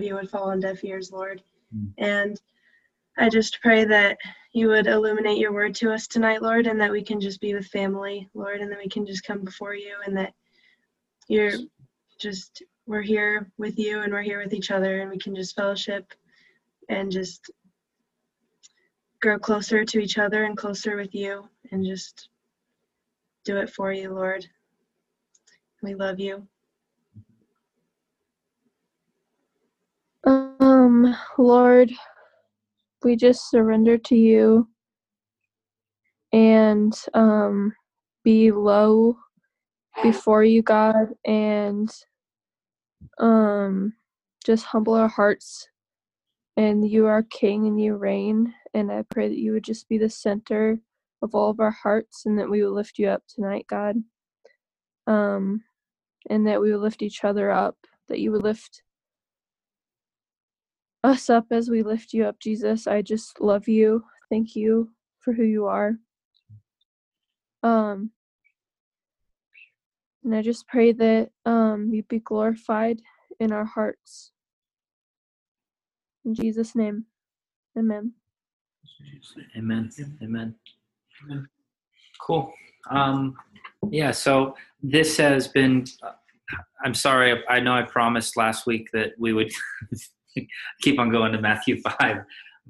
you would fall on deaf ears, Lord. Mm. And I just pray that you would illuminate your word to us tonight, Lord, and that we can just be with family, Lord, and that we can just come before you and that you're just, we're here with you and we're here with each other and we can just fellowship and just grow closer to each other and closer with you and just do it for you, Lord. We love you. Um, Lord, we just surrender to you and um, be low before you, God, and um, just humble our hearts. And you are King and you reign. And I pray that you would just be the center of all of our hearts and that we will lift you up tonight, God. Um, and that we will lift each other up, that you would lift us up as we lift you up, Jesus. I just love you. Thank you for who you are. Um, and I just pray that um, you be glorified in our hearts. In Jesus' name, amen. Amen. Amen. Amen. Cool. Um, yeah, so this has been. I'm sorry, I know I promised last week that we would keep on going to Matthew 5.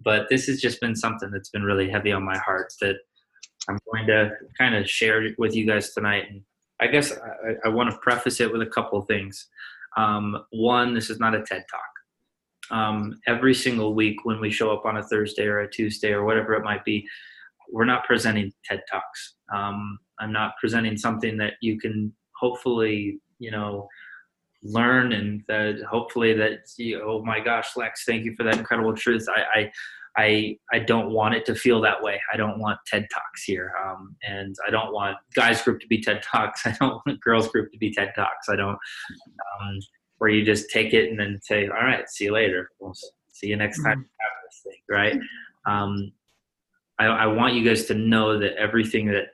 But this has just been something that's been really heavy on my heart that I'm going to kind of share with you guys tonight. And I guess I, I want to preface it with a couple of things. Um, one, this is not a TED Talk. Um, every single week when we show up on a Thursday or a Tuesday or whatever it might be, we're not presenting TED Talks. Um, I'm not presenting something that you can hopefully, you know, learn and that hopefully that you oh my gosh lex thank you for that incredible truth i i I, I don't want it to feel that way. I don't want TED Talks here. Um, and I don't want guys group to be TED Talks. I don't want girls group to be TED Talks. I don't, um, where you just take it and then say, all right, see you later. We'll see you next time. Mm-hmm. Thing, right. Um, I, I want you guys to know that everything that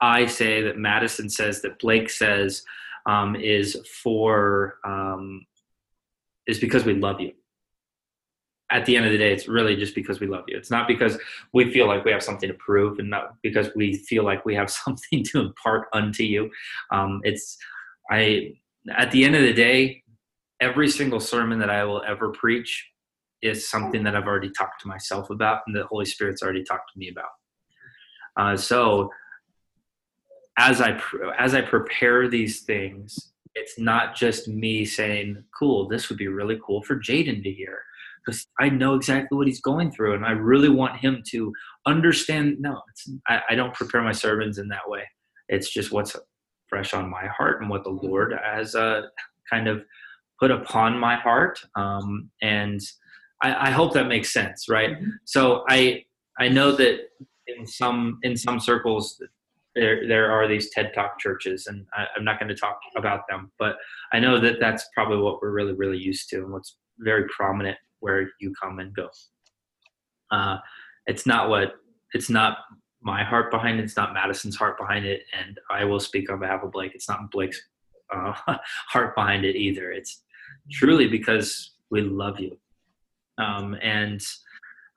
I say, that Madison says, that Blake says, um, is for um, is because we love you. At the end of the day, it's really just because we love you. It's not because we feel like we have something to prove, and not because we feel like we have something to impart unto you. Um, it's I. At the end of the day, every single sermon that I will ever preach is something that I've already talked to myself about, and the Holy Spirit's already talked to me about. Uh, so as I as I prepare these things, it's not just me saying, "Cool, this would be really cool for Jaden to hear," because I know exactly what he's going through, and I really want him to understand. No, I, I don't prepare my sermons in that way. It's just what's fresh on my heart and what the Lord has uh, kind of put upon my heart, um, and I, I, hope that makes sense, right? Mm-hmm. So I I know that in some in some circles there there are these TED Talk churches, and I, am not going to talk about them, but I know that that's probably what we're really really used to, and what's very prominent where you come and go. Uh, it's not what it's not my heart behind it. It's not Madison's heart behind it, and I will speak on behalf of Blake. It's not Blake's uh, heart behind it either. It's truly because we love you, um, and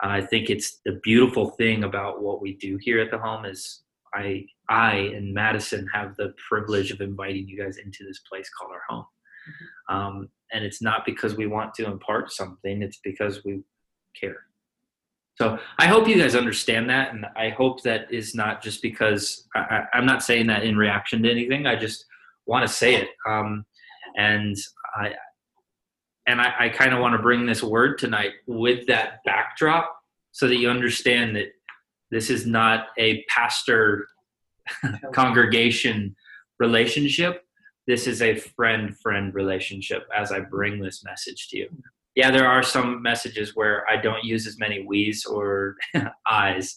I think it's the beautiful thing about what we do here at the home is I I and Madison have the privilege of inviting you guys into this place called our home. Mm-hmm. Um, and it's not because we want to impart something; it's because we care. So I hope you guys understand that, and I hope that is not just because I, am not saying that in reaction to anything. I just want to say it, um, and I and I, I kind of want to bring this word tonight with that backdrop, so that you understand that this is not a pastor congregation relationship. This is a friend friend relationship as I bring this message to you. Yeah, there are some messages where I don't use as many we's or I's.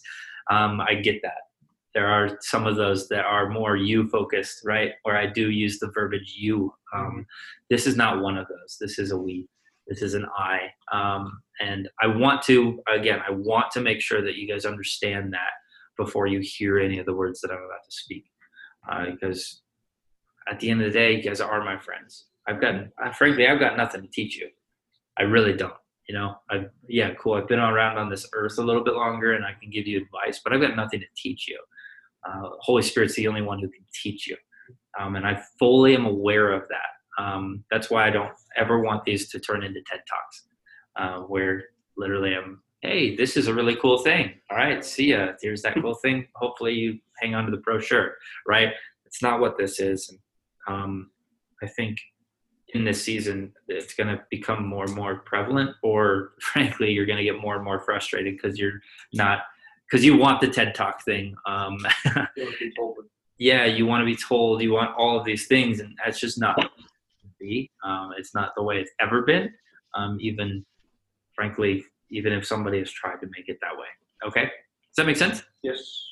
Um, I get that. There are some of those that are more you focused, right? Where I do use the verbiage you. Um, this is not one of those. This is a we. This is an I. Um, and I want to, again, I want to make sure that you guys understand that before you hear any of the words that I'm about to speak. Uh, because at the end of the day, you guys are my friends. I've got, uh, frankly, I've got nothing to teach you. I really don't. You know, I yeah, cool. I've been around on this earth a little bit longer, and I can give you advice, but I've got nothing to teach you. Uh, Holy Spirit's the only one who can teach you, um, and I fully am aware of that. Um, that's why I don't ever want these to turn into TED talks, uh, where literally I'm, hey, this is a really cool thing. All right, see ya. Here's that cool thing. Hopefully you hang on to the brochure, right? It's not what this is. Um, I think in this season it's going to become more and more prevalent or frankly you're going to get more and more frustrated because you're not because you want the ted talk thing um, yeah you want to be told you want all of these things and that's just not be um, it's not the way it's ever been um, even frankly even if somebody has tried to make it that way okay does that make sense Yes.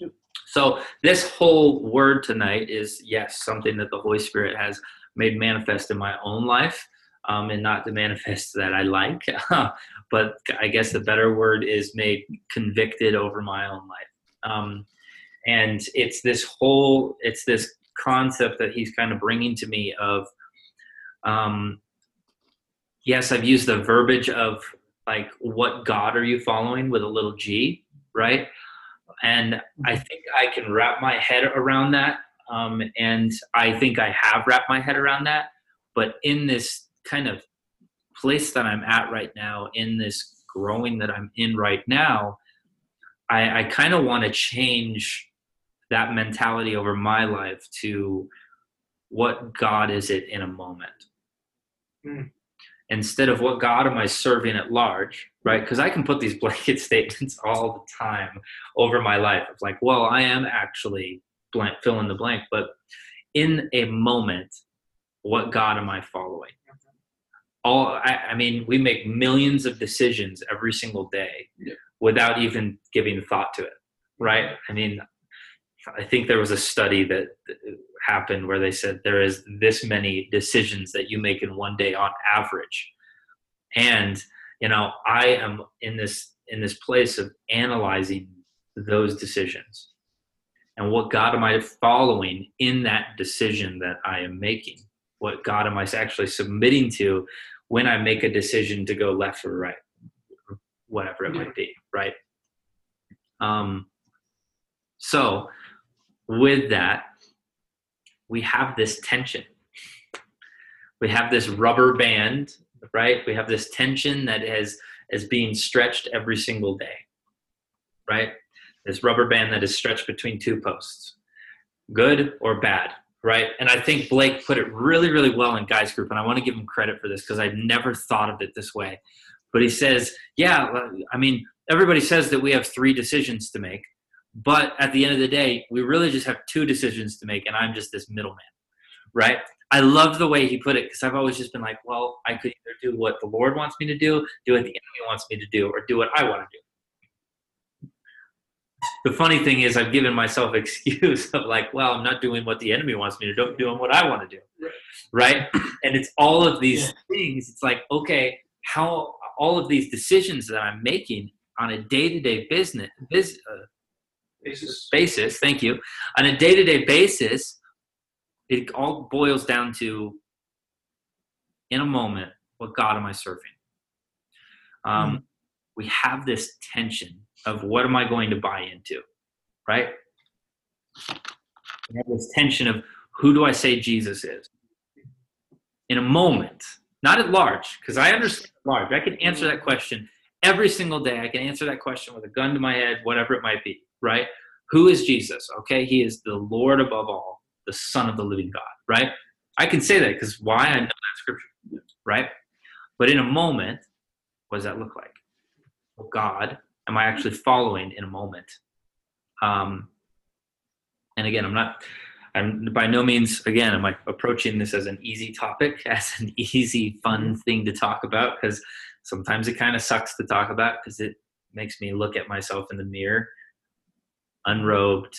so this whole word tonight is yes something that the holy spirit has made manifest in my own life um, and not the manifest that I like. but I guess the better word is made convicted over my own life. Um, and it's this whole, it's this concept that he's kind of bringing to me of, um, yes, I've used the verbiage of like, what God are you following with a little g, right? And I think I can wrap my head around that um, and I think I have wrapped my head around that. But in this kind of place that I'm at right now, in this growing that I'm in right now, I, I kind of want to change that mentality over my life to what God is it in a moment. Mm. Instead of what God am I serving at large, right? Because I can put these blanket statements all the time over my life. It's like, well, I am actually blank, fill in the blank, but in a moment, what God am I following? All I, I mean, we make millions of decisions every single day yeah. without even giving thought to it, right? I mean, I think there was a study that happened where they said there is this many decisions that you make in one day on average, and you know, I am in this in this place of analyzing those decisions and what God am I following in that decision that I am making? What God am I actually submitting to when I make a decision to go left or right, whatever it might be, right? Um, so, with that, we have this tension. We have this rubber band, right? We have this tension that is, is being stretched every single day, right? this rubber band that is stretched between two posts good or bad right and i think blake put it really really well in guys group and i want to give him credit for this because I've never thought of it this way but he says yeah i mean everybody says that we have three decisions to make but at the end of the day we really just have two decisions to make and i'm just this middleman right i love the way he put it because i've always just been like well i could either do what the lord wants me to do do what the enemy wants me to do or do what i want to do the funny thing is I've given myself excuse of like, well, I'm not doing what the enemy wants me to do, I'm doing what I want to do. Right. And it's all of these yeah. things. It's like, okay, how all of these decisions that I'm making on a day-to-day business biz, uh, basis. basis, thank you, on a day-to-day basis, it all boils down to in a moment, what God am I serving? Um, mm-hmm. We have this tension of what am I going to buy into, right? We have this tension of who do I say Jesus is? In a moment, not at large, because I understand large. I can answer that question every single day. I can answer that question with a gun to my head, whatever it might be, right? Who is Jesus? Okay, he is the Lord above all, the Son of the living God, right? I can say that because why? I know that scripture, right? But in a moment, what does that look like? Well, God am I actually following in a moment? Um, and again, I'm not, I'm by no means, again, am I approaching this as an easy topic, as an easy, fun thing to talk about, because sometimes it kind of sucks to talk about because it makes me look at myself in the mirror, unrobed,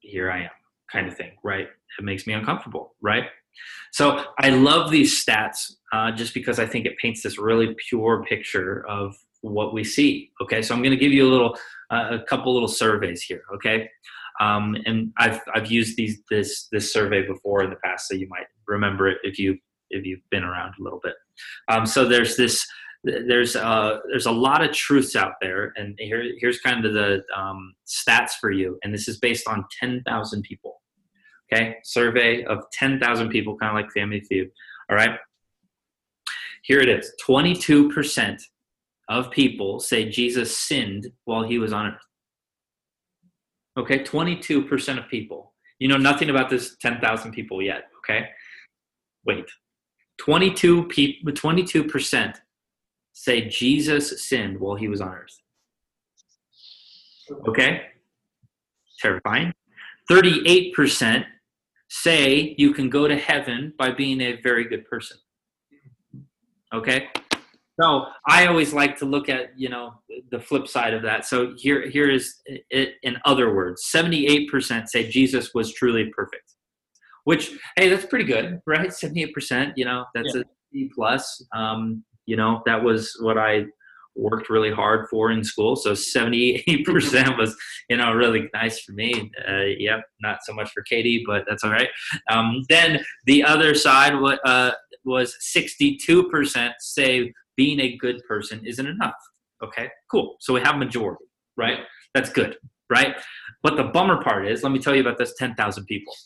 here I am, kind of thing, right? It makes me uncomfortable, right? So I love these stats uh, just because I think it paints this really pure picture of what we see. Okay, so I'm going to give you a little, uh, a couple little surveys here. Okay, um, and I've I've used these this this survey before in the past, so you might remember it if you if you've been around a little bit. Um, so there's this there's uh, there's a lot of truths out there, and here here's kind of the um, stats for you, and this is based on 10,000 people. Okay, survey of 10,000 people, kind of like Family Feud. All right, here it is: 22 percent of people say Jesus sinned while he was on earth. Okay, 22 percent of people. You know nothing about this 10,000 people yet. Okay, wait. 22 people, 22 percent say Jesus sinned while he was on earth. Okay? Terrifying. 38% say you can go to heaven by being a very good person. Okay? So I always like to look at, you know, the flip side of that. So here here is it in other words. 78% say Jesus was truly perfect. Which hey, that's pretty good, right? 78%, you know, that's yeah. a C plus. Um, you know that was what i worked really hard for in school. So 78% was you know really nice for me. Uh, yep not so much for katie but that's all right. Um, then the other side uh, was 62% say being a good person isn't enough. Okay cool. So we have majority right? That's good right? But the bummer part is let me tell you about this 10000 people.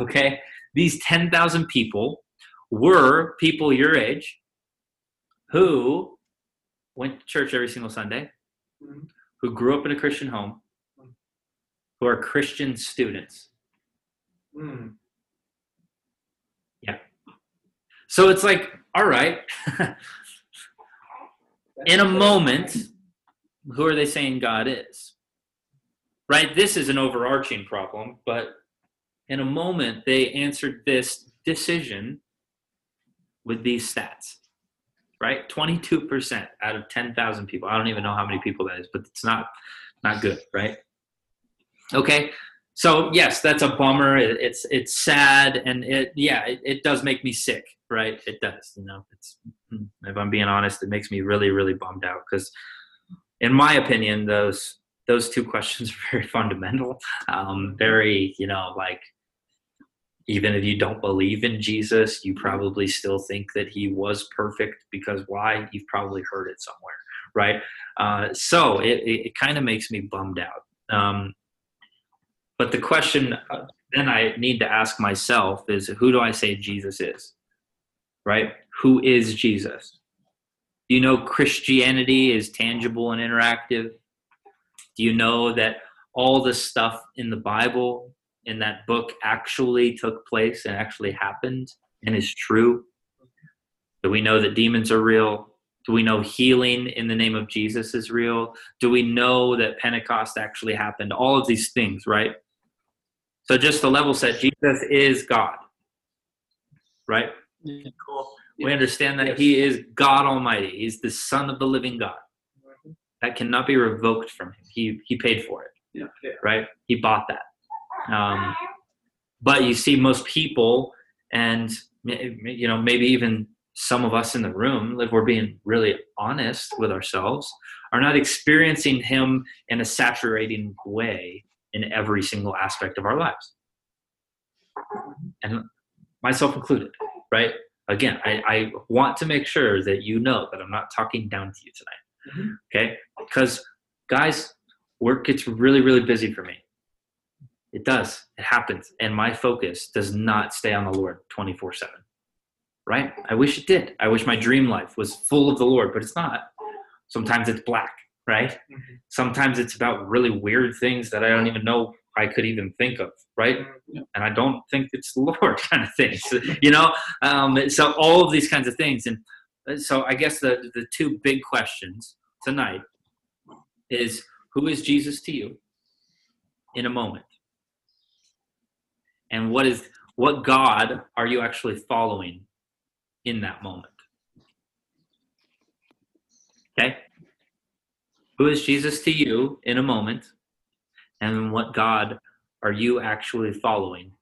Okay? These 10000 people were people your age who went to church every single Sunday, mm-hmm. who grew up in a Christian home, mm-hmm. who are Christian students. Mm. Yeah. So it's like, all right, in a moment, who are they saying God is? Right? This is an overarching problem, but in a moment, they answered this decision with these stats right? 22% out of 10,000 people. I don't even know how many people that is, but it's not not good, right? Okay. So yes, that's a bummer. It, it's it's sad and it yeah, it, it does make me sick, right? It does, you know. It's hmm, if I'm being honest, it makes me really really bummed out cuz in my opinion, those those two questions are very fundamental. Um, very, you know, like even if you don't believe in Jesus, you probably still think that he was perfect because why? You've probably heard it somewhere, right? Uh, so it, it, it kind of makes me bummed out. Um, but the question uh, then I need to ask myself is who do I say Jesus is? Right? Who is Jesus? Do you know Christianity is tangible and interactive? Do you know that all the stuff in the Bible in that book actually took place and actually happened and is true? Do we know that demons are real? Do we know healing in the name of Jesus is real? Do we know that Pentecost actually happened? All of these things, right? So just the level set, Jesus is God, right? Yeah. Cool. We understand that yes. He is God Almighty. He's the Son of the living God. Mm-hmm. That cannot be revoked from Him. He He paid for it. Yeah. yeah. Right? He bought that. Um, but you see most people and you know maybe even some of us in the room if we're being really honest with ourselves are not experiencing him in a saturating way in every single aspect of our lives. And myself included right? Again I, I want to make sure that you know that i'm not talking down to you tonight mm-hmm. okay? Because guys work gets really really busy for me it does. It happens. And my focus does not stay on the Lord 24 7. Right? I wish it did. I wish my dream life was full of the Lord, but it's not. Sometimes it's black, right? Mm-hmm. Sometimes it's about really weird things that I don't even know I could even think of, right? Mm-hmm. And I don't think it's the Lord kind of things, you know? Um, so all of these kinds of things. And uh, so I guess the, the two big questions tonight is who is Jesus to you in a moment? And what is what god are you actually following in that moment? Okay? Who is jesus to you in a moment? And what god are you actually following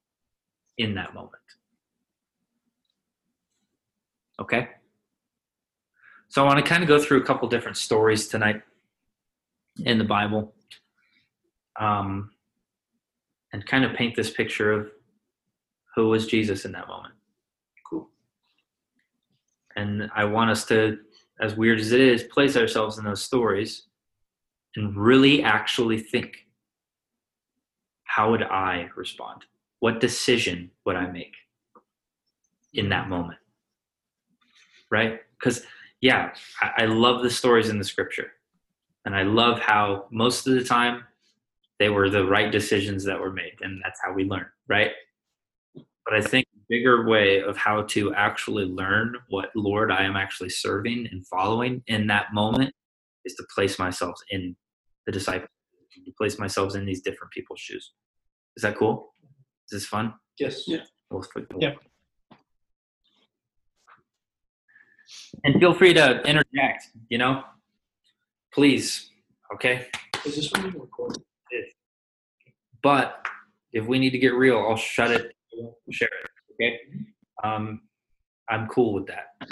in that moment? Okay? So i want to kind of go through a couple different stories tonight in the bible um, and kind of paint this picture of who was Jesus in that moment. Cool. And I want us to, as weird as it is, place ourselves in those stories and really actually think how would I respond? What decision would I make in that moment? Right? Because, yeah, I, I love the stories in the scripture. And I love how most of the time they were the right decisions that were made. And that's how we learn, right? But I think a bigger way of how to actually learn what Lord I am actually serving and following in that moment is to place myself in the disciple, to place myself in these different people's shoes. Is that cool? Is this fun? Yes. Yeah. We'll put- Yeah. And feel free to interject, you know? Please, okay? Is this one being recorded? But if we need to get real, I'll shut it, share it, okay? Um, I'm cool with that.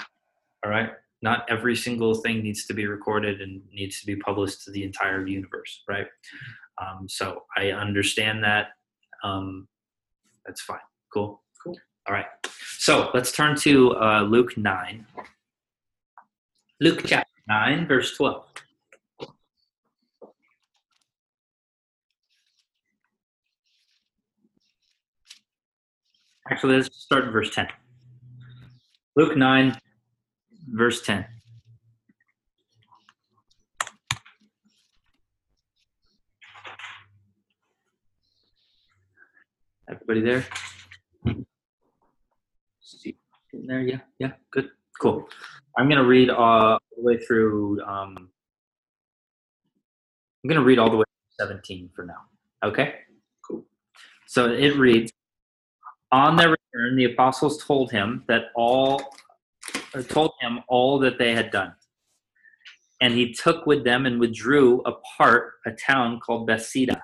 All right? Not every single thing needs to be recorded and needs to be published to the entire universe, right? Um, so I understand that. Um, that's fine. Cool. Cool. All right. So let's turn to uh, Luke 9. Luke chapter 9, verse 12. Actually, let's start in verse 10. Luke 9, verse 10. Everybody there? See, in there? Yeah, yeah, good, cool. I'm gonna read uh, all the way through. Um, I'm gonna read all the way to 17 for now. Okay, cool. So it reads, on their return, the apostles told him that all told him all that they had done. And he took with them and withdrew apart a town called Bethsaida.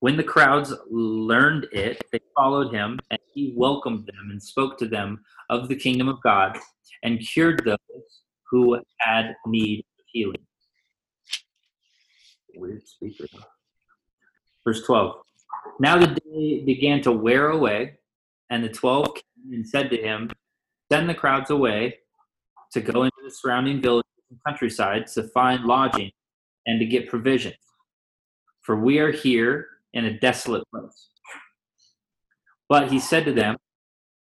When the crowds learned it, they followed him, and he welcomed them and spoke to them of the kingdom of God and cured those who had need of healing. Weird speaker. Verse 12. Now the day began to wear away, and the twelve came and said to him, Send the crowds away to go into the surrounding villages and countryside to find lodging and to get provisions. For we are here in a desolate place. But he said to them,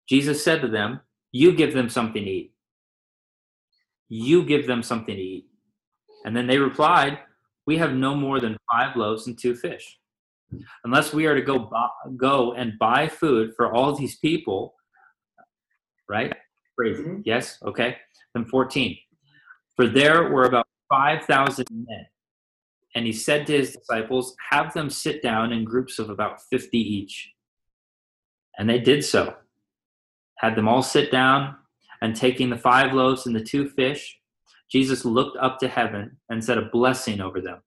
Jesus said to them, You give them something to eat. You give them something to eat. And then they replied, We have no more than five loaves and two fish unless we are to go buy, go and buy food for all these people right? Crazy. Mhm. yes? Okay. Then 14 for there were about 5000 men. And he said to his disciples have them sit down in groups of about 50 each. And they did so. Had them all sit down and taking the five loaves and the two fish jesus looked up to heaven and said a blessing over them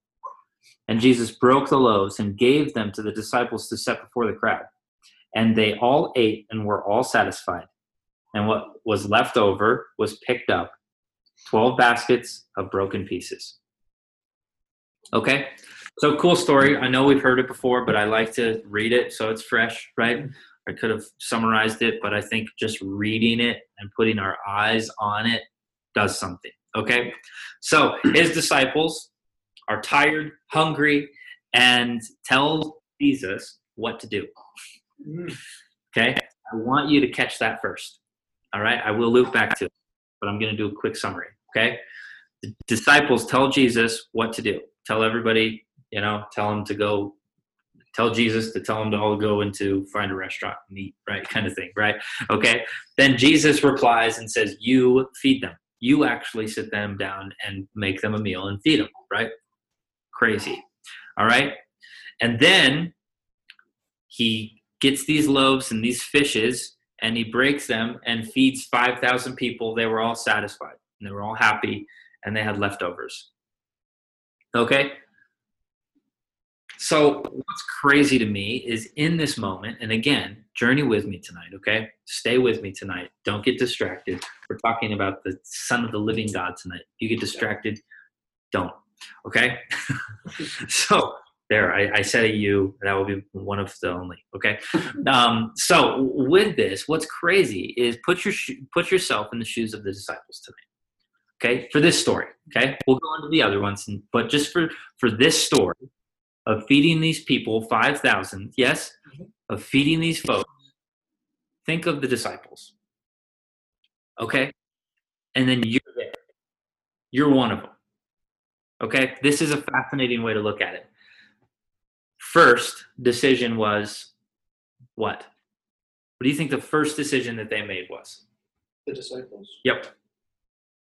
and Jesus broke the loaves and gave them to the disciples to set before the crowd. And they all ate and were all satisfied. And what was left over was picked up 12 baskets of broken pieces. Okay? So, cool story. I know we've heard it before, but I like to read it so it's fresh, right? I could have summarized it, but I think just reading it and putting our eyes on it does something. Okay? So, his disciples are tired, hungry, and tell Jesus what to do. Mm. Okay? I want you to catch that first. All right? I will loop back to it, but I'm going to do a quick summary. Okay? The disciples tell Jesus what to do. Tell everybody, you know, tell them to go, tell Jesus to tell them to all go into find a restaurant and eat, right? Kind of thing, right? Okay? Then Jesus replies and says, You feed them. You actually sit them down and make them a meal and feed them, right? Crazy. All right? And then he gets these loaves and these fishes and he breaks them and feeds 5,000 people. They were all satisfied and they were all happy and they had leftovers. Okay? So, what's crazy to me is in this moment, and again, journey with me tonight, okay? Stay with me tonight. Don't get distracted. We're talking about the Son of the living God tonight. You get distracted, don't, okay? so, There, I, I said a you. That will be one of the only. Okay. um, so with this, what's crazy is put your put yourself in the shoes of the disciples tonight. Okay, for this story. Okay, we'll go on to the other ones, and, but just for for this story of feeding these people five thousand. Yes, of feeding these folks. Think of the disciples. Okay, and then you're there. You're one of them. Okay, this is a fascinating way to look at it. First decision was what? What do you think the first decision that they made was? The disciples. Yep.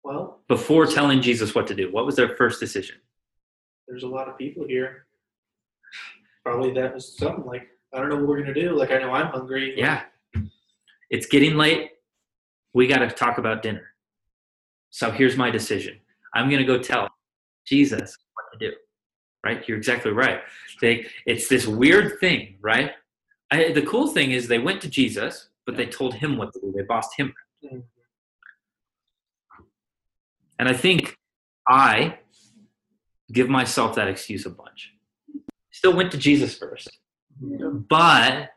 Well, Before telling Jesus what to do, what was their first decision? there's a lot of people here. Probably that was something like, I don't know what we're gonna do. Like I know I'm hungry. Yeah. It's getting late. We got to talk about dinner. So here's my decision. I'm going to go tell Jesus what to do. Right? You're exactly right. They, it's this weird thing, right? I, the cool thing is they went to Jesus, but they told him what to do. They bossed him. Mhm. And I think I give myself that excuse a bunch. Still went to Jesus first, but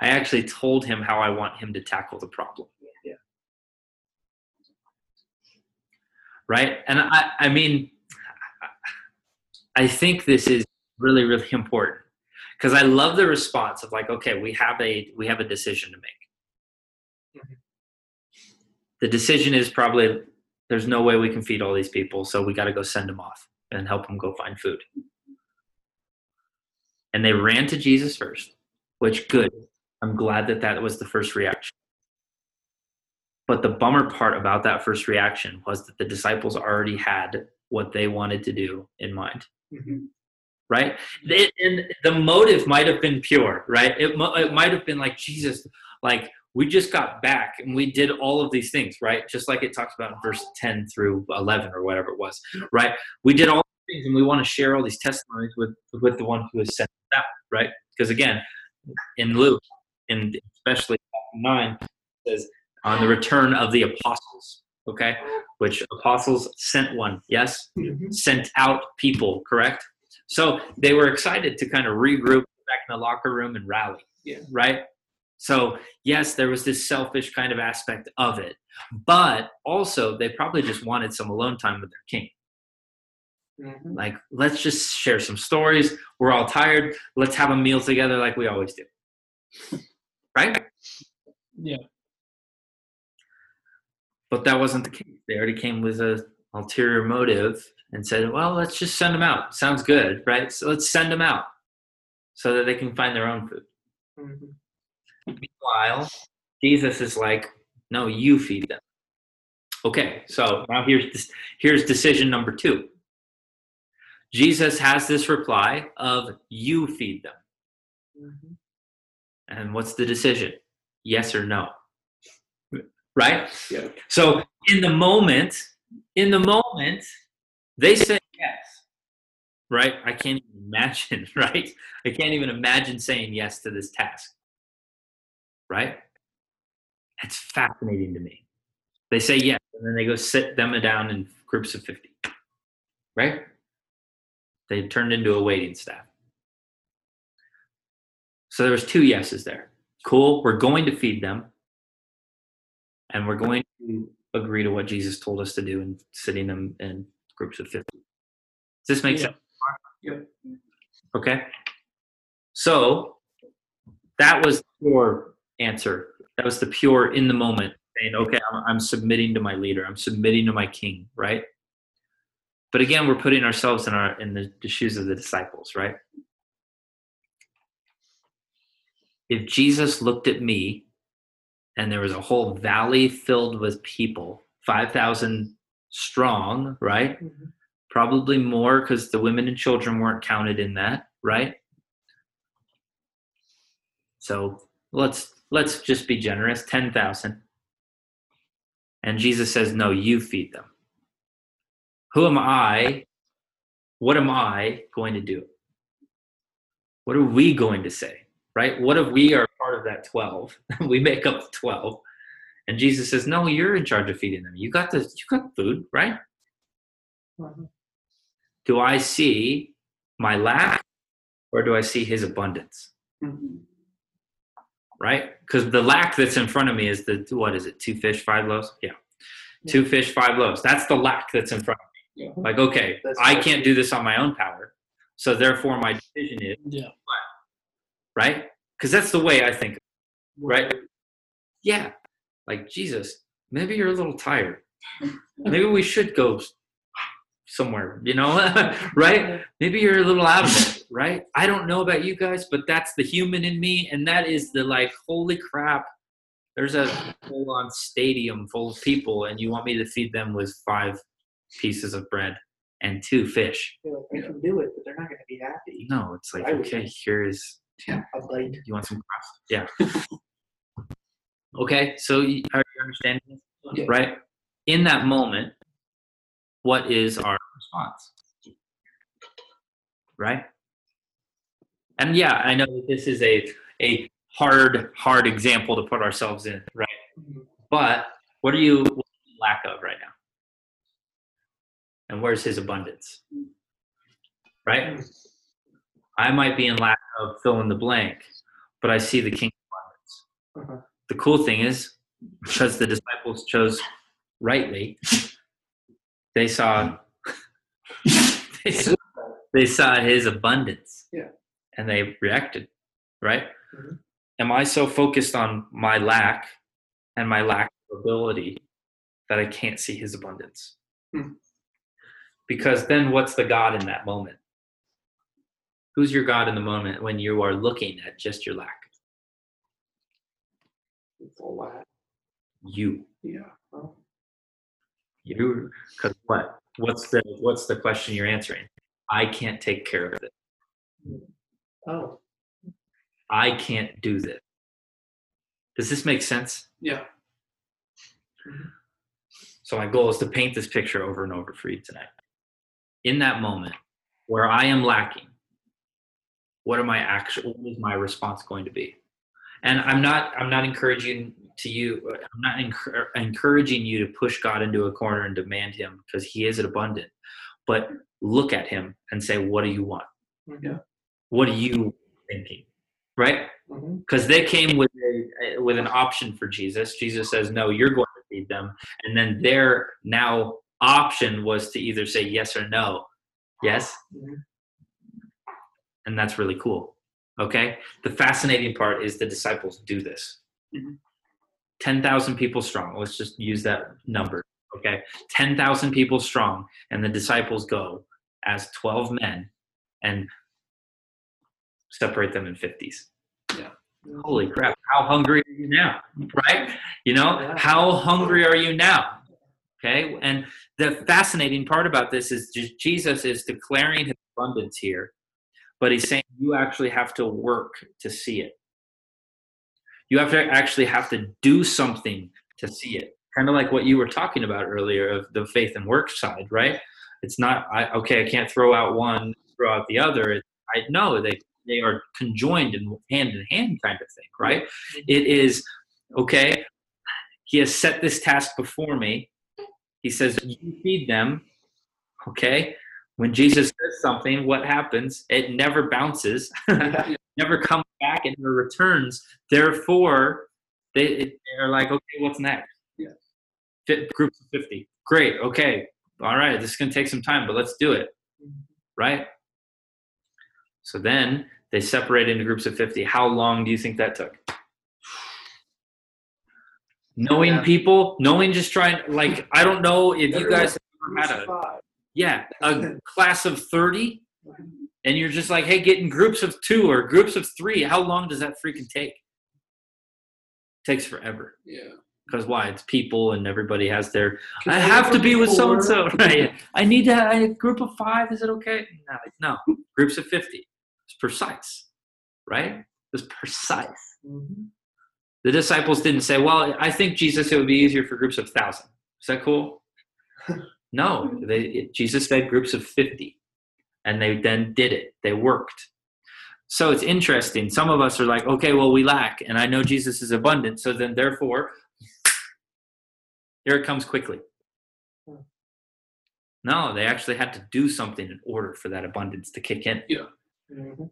I actually told him how I want him to tackle the problem. Yeah. Right? And I, I mean, I think this is really, really important because I love the response of like, okay, we have a we have a decision to make. Mhm. The decision is probably there's no way we can feed all these people, so we got to go send them off and help them go find food. And they ran to Jesus first, which good. I'm glad that that was the first reaction. But the bummer part about that first reaction was that the disciples already had what they wanted to do in mind, Mhm. right? It, and the motive might have been pure, right? It, it might have been like, Jesus, like, we just got back and we did all of these things, right? Just like it talks about in verse 10 through 11 or whatever it was, right? We did all these things and we want to share all these testimonies with, with the one who has sent us out, right? Because again, in Luke, and especially 9, it says, on the return of the apostles, okay? Which apostles sent one, yes? Mhm. Sent out people, correct? So they were excited to kind of regroup back in the locker room and rally, Yeah. right? So, yes, there was this selfish kind of aspect of it, but also they probably just wanted some alone time with their king. Mhm. Like, let's just share some stories. We're all tired. Let's have a meal together like we always do. Right? Yeah. But that wasn't the case. They already came with a ulterior motive and said, well, let's just send them out. Sounds good, right? So let's send them out so that they can find their own food. Mhm. Meanwhile, Jesus is like, no, you feed them. Okay, so now here's here's decision number two. Jesus has this reply of you feed them. Mhm. And what's the decision? Yes or no? Right? Yeah. So in the moment, in the moment, they say yes. Right? I can't even imagine, right? I can't even imagine saying yes to this task. Right? It's fascinating to me. They say yes, and then they go sit them down in groups of 50. Right? They turned into a waiting staff. So there was two yeses there. Cool, we're going to feed them. And we're going to agree to what Jesus told us to do and sitting them in groups of 50. Does this make Yeah. sense? Yep. Okay. So that was pure answer. That was the pure in the moment saying, okay, I'm, I'm submitting to my leader. I'm submitting to my king, right? But again, we're putting ourselves in our in the, the shoes of the disciples, right? If Jesus looked at me and there was a whole valley filled with people, 5,000 strong, right? Mhm. Probably more because the women and children weren't counted in that, right? So let's let's just be generous, 10,000. And Jesus says, "No, you feed them." Who am I? What am I going to do? What are we going to say? Right? What if we are part of that 12? we make up the 12. And Jesus says, "No, you're in charge of feeding them. You got the you got food, right?" Mhm. Do I see my lack or do I see his abundance? Mhm. Right? Because the lack that's in front of me is the what is it? Two fish, five loaves? Yeah. Two fish, five loaves. That's the lack that's in front of me. Yeah. Like, okay, That's I can't do this on my own power. So therefore my decision is Yeah. right? Because that's the way I think. Right? Yeah. Like Jesus, maybe you're a little tired. Maybe we should go somewhere, you know? right? Maybe you're a little out of it, right? I don't know about you guys, but that's the human in me. And that is the like, holy crap. There's a full on stadium full of people, and you want me to feed them with five pieces of bread and two fish. They're like, I can do it, but they're not going to be happy. No, it's like, okay, here's A bite. you want some crust? Yeah. okay, so you, are you understanding this? Yeah. Right? In that moment, what is our response? Right? And yeah, I know that this is a a hard, hard example to put ourselves in, right? Mhm. But what are you what are you in lack of right now? And where's his abundance? Right? I might be in lack of fill in the blank, but I see the king abundance. Uh-huh. The cool thing is, because the disciples chose rightly, they saw they saw, they saw his abundance. Yeah. And they reacted, right? Mhm. Am I so focused on my lack and my lack of ability that I can't see his abundance? Hmm. Because then what's the God in that moment? Who's your God in the moment when you are looking at just your lack? It's all. You. Yeah. Well, You because what? What's the what's the question you're answering? I can't take care of it. oh, I can't do this. Does this make sense? yeah. Mm-hmm. So my goal is to paint this picture over and over for you tonight. In that moment where I am lacking, what am I actual what is my response going to be? And I'm not I'm not encouraging to you I'm not encour- encouraging you to push God into a corner and demand him because he is abundant. But look at him and say what do you want? Yeah. What are you thinking? Right? because they came with a, with an option for Jesus. Jesus says, "No, you're going to feed them," and then their now option was to either say yes or no. Yes, Mhm. And that's really cool. Okay, the fascinating part is the disciples do this. Mhm. Ten thousand people strong. Let's just use that number. Okay, ten thousand people strong, and the disciples go as twelve men and separate them in fifties yeah holy crap how hungry are you now right you know Yeah. how hungry are you now okay and the fascinating part about this is jesus is declaring his abundance here but he's saying you actually have to work to see it. You have to actually have to do something to see it. Kind of like what you were talking about earlier of the faith and work side right? It's not I, okay i can't throw out one throw out the other. It- i know they they are conjoined and hand in hand kind of thing right? Mm-hmm. It is okay he has set this task before me. He says you feed them okay when jesus says something what happens? It never bounces Yeah. never comes back and never returns. Therefore they they're like okay what's next? Yeah. Fit, groups of 50 great okay. All right this is going to take some time but let's do it. Mm-hmm. Right? So then they separate into groups of 50 how long do you think that took? Knowing Yeah. people knowing just trying like i don't know if you guys have ever had a Five. Yeah a class of 30 and you're just like hey get in groups of two or groups of three. How long does that freaking take? Takes forever. Yeah. because why? It's people and everybody has their i have to be with so and so right. I need to have a group of five is it okay? No, no. Groups of 50 it's precise right? It's precise. Mhm. the disciples didn't say well i think jesus it would be easier for groups of thousand. Is that cool no they, jesus fed groups of 50 and they then did it they worked so it's interesting some of us are like okay well we lack and i know jesus is abundant so then therefore here it comes quickly no they actually had to do something in order for that abundance to kick in Mhm.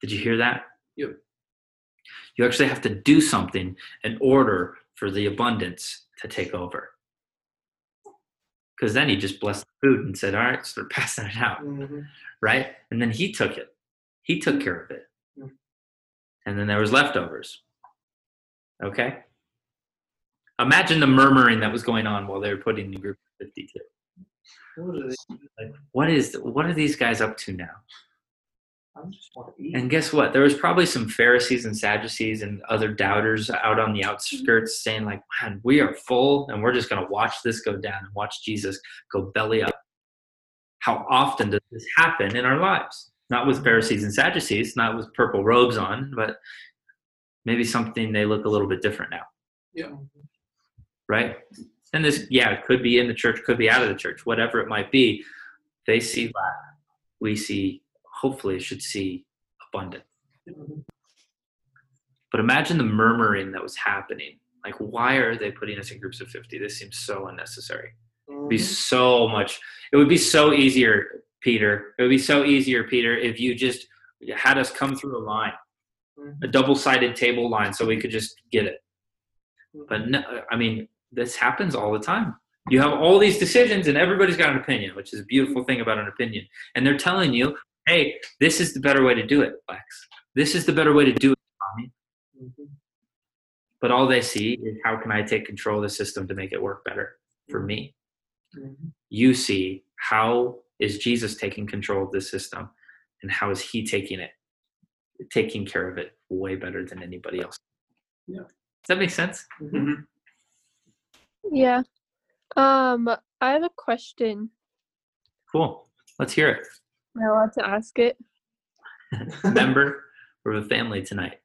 Did you hear that? Yep. You actually have to do something in order for the abundance to take over. Because then he just blessed the food and said, All right, start passing it out. Mhm. Right? And then he took it. He took care of it. Mm. And then there was leftovers. Okay? Imagine the murmuring that was going on while they were putting the group of 52. What are they? Like, what is what are these guys up to now? I just want to eat. And guess what? There was probably some Pharisees and Sadducees and other doubters out on the outskirts saying, like, man, we are full and we're just going to watch this go down and watch Jesus go belly up. How often does this happen in our lives? Not with Pharisees and Sadducees, not with purple robes on, but maybe something they look a little bit different now, yeah. right? And this, yeah, it could be in the church, could be out of the church, whatever it might be. They see lack. We see, hopefully, should see abundance. Mhm. But imagine the murmuring that was happening. Like, why are they putting us in groups of 50? This seems so unnecessary. It'd be Mhm. so much. It would be so easier, Peter. It would be so easier, Peter, if you just had us come through a line, Mhm. a double sided table line, so we could just get it. But no, I mean, this happens all the time. You have all these decisions, and everybody's got an opinion, which is a beautiful thing about an opinion. And they're telling you, hey, this is the better way to do it, Lex. This is the better way to do it, Tommy. Mhm. But all they see is how can I take control of the system to make it work better for me? Mhm. You see how is Jesus taking control of this system and how is he taking it, taking care of it way better than anybody else? Yeah. Does that make sense? Mhm. Yeah. Um, I have a question. Cool. Let's hear it. Am I allowed to ask it? Member or the family tonight?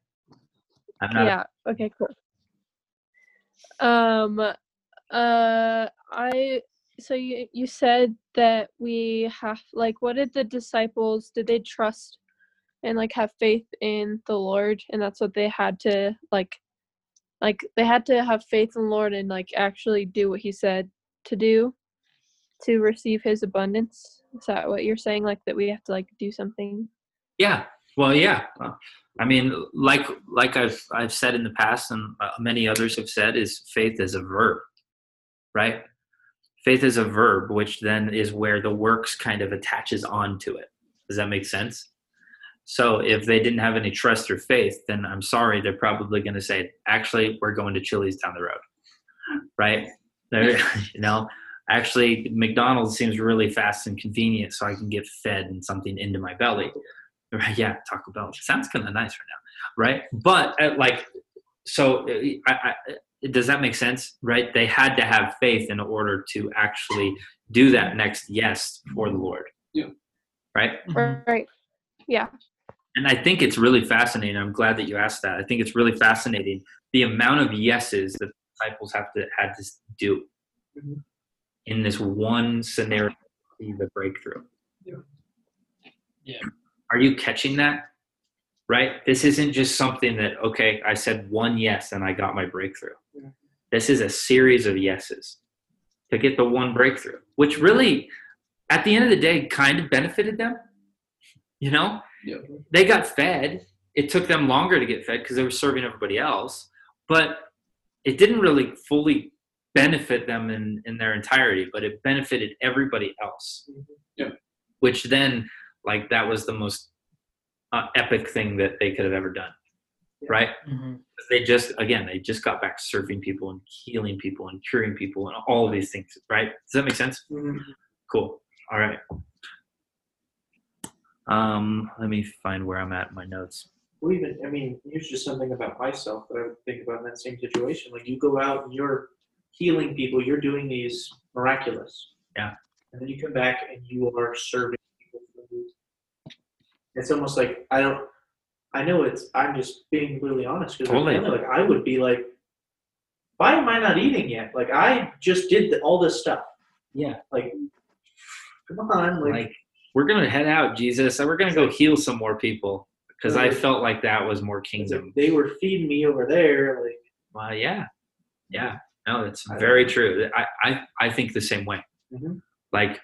I'm not yeah. Okay. Cool. Um. Uh. I. So you you said that we have like what did the disciples did they trust and like have faith in the Lord and that's what they had to like like they had to have faith in the Lord and like actually do what he said to do to receive his abundance. Is that what you're saying? Like that we have to like do something? Yeah. Well, yeah. Uh, I mean, like like I've I've said in the past, and uh, many others have said, is faith is a verb, right? Faith is a verb, which then is where the works kind of attaches onto it. Does that make sense? So if they didn't have any trust or faith, then I'm sorry, they're probably going to say, actually, we're going to Chili's down the road, right? You know, actually, McDonald's seems really fast and convenient, so I can get fed and something into my belly. Right? Yeah, Taco Bell sounds kind of nice right now, right? But uh, like, so uh, I, I, does that make sense? Right? They had to have faith in order to actually do that next yes for the Lord. Yeah. Right. Mhm. Right. Yeah. And I think it's really fascinating. I'm glad that you asked that. I think it's really fascinating the amount of yeses that the disciples have to had to do Mhm. In this one scenario, the breakthrough. Yeah. Yeah. Are you catching that? Right? This isn't just something that, okay, I said one yes and I got my breakthrough. Yeah. This is a series of yeses to get the one breakthrough, which really, at the end of the day, kind of benefited them. You know, Yeah. they got fed. It took them longer to get fed because they were serving everybody else, but it didn't really fully benefit them in, in their entirety, but it benefited everybody else. Yeah. Which then, like, that was the most uh, epic thing that they could have ever done. Yeah. Right? Mm-hmm. They just, again, they just got back serving people and healing people and curing people and all of these things. Right? Does that make sense? Mhm. Cool. All right. Um, let me find where I'm at in my notes. Well, even I mean, here's just something about myself that I would think about in that same situation. Like you go out and you're healing people, you're doing these miraculous. Yeah. And then you come back and you are serving people. It's almost like I don't. I know it's. I'm just being really honest because Totally. like I would be like, why am I not eating yet? Like I just did the, all this stuff. Yeah. Like, come on, like, Like, we're gonna head out, Jesus. and We're gonna go heal some more people because I felt like that was more it's like kingdom. they were feeding me over there. Like, Well, yeah, yeah. No, that's very true. I I I think the same way. Mhm. Like,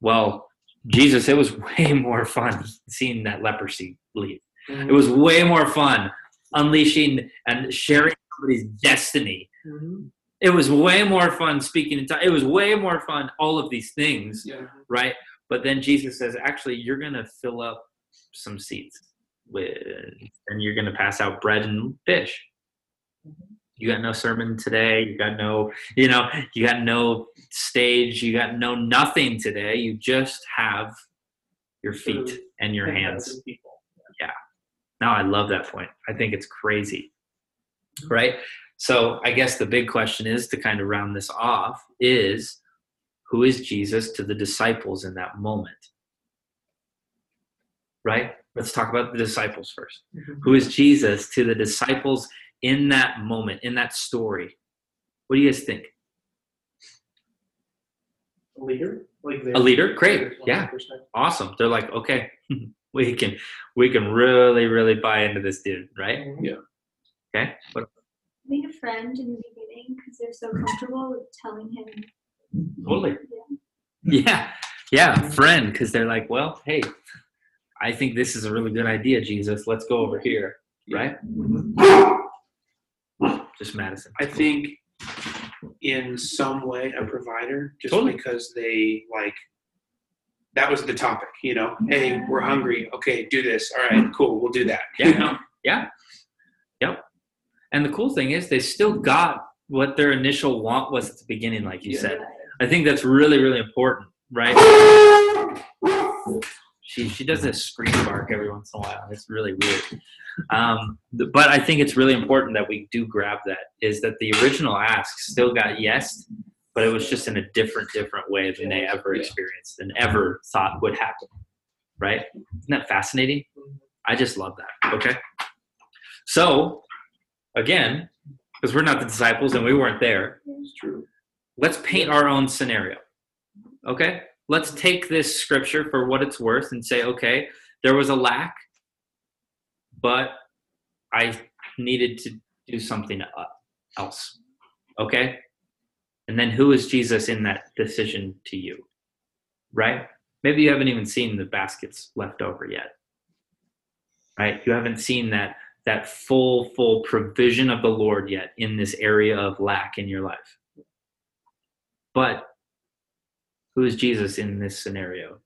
well, Jesus, it was way more fun seeing that leprosy leave. It was way more fun unleashing and sharing somebody's destiny. Mhm. It was way more fun speaking in tongues. It was way more fun, all of these things, Yeah. right? But then Jesus says, actually, you're going to fill up some seats with, and you're going to pass out bread and fish. You got no sermon today. You got no, you know, you got no stage. You got no nothing today. You just have your feet and your hands. yeah. Now I love that point. I think it's crazy. Right? So I guess the big question is to kind of round this off is who is Jesus to the disciples in that moment? Right? Let's talk about the disciples first. Mhm. Who is Jesus to the disciples in that moment, in that story? What do you guys think? A leader? Like A leader? Great. Yeah. Awesome. They're like, okay, we can we can really, really buy into this dude, right? Mm-hmm. Yeah. Okay. What made a friend in the beginning because they're so comfortable with telling him. Totally. Yeah. Yeah, yeah, friend, because they're like, well, hey, I think this is a really good idea, Jesus. Let's go over here, right? Just Madison. I think in some way a provider just Totally. because they like that was the topic, you know. Hey, we're hungry. Okay, do this. All right, mm-hmm. cool. We'll do that. You Yeah, know? yeah, yep. And the cool thing is, they still got what their initial want was at the beginning, like you Yeah. said. I think that's really, really important, right? She she does this scream bark every once in a while. It's really weird. Um, but I think it's really important that we do grab that. Is that the original ask still got yes, but it was just in a different, different way than they ever experienced and ever thought would happen. Right? Isn't that fascinating? I just love that. Okay. So, again, because we're not the disciples and we weren't there, It's true. let's paint our own scenario. Okay? Let's take this scripture for what it's worth and say, okay, there was a lack, but I needed to do something uh, else. Okay? And then who is Jesus in that decision to you? Right? Maybe you haven't even seen the baskets left over yet. Right? You haven't seen that that full full provision of the Lord yet in this area of lack in your life. But who is Jesus in this scenario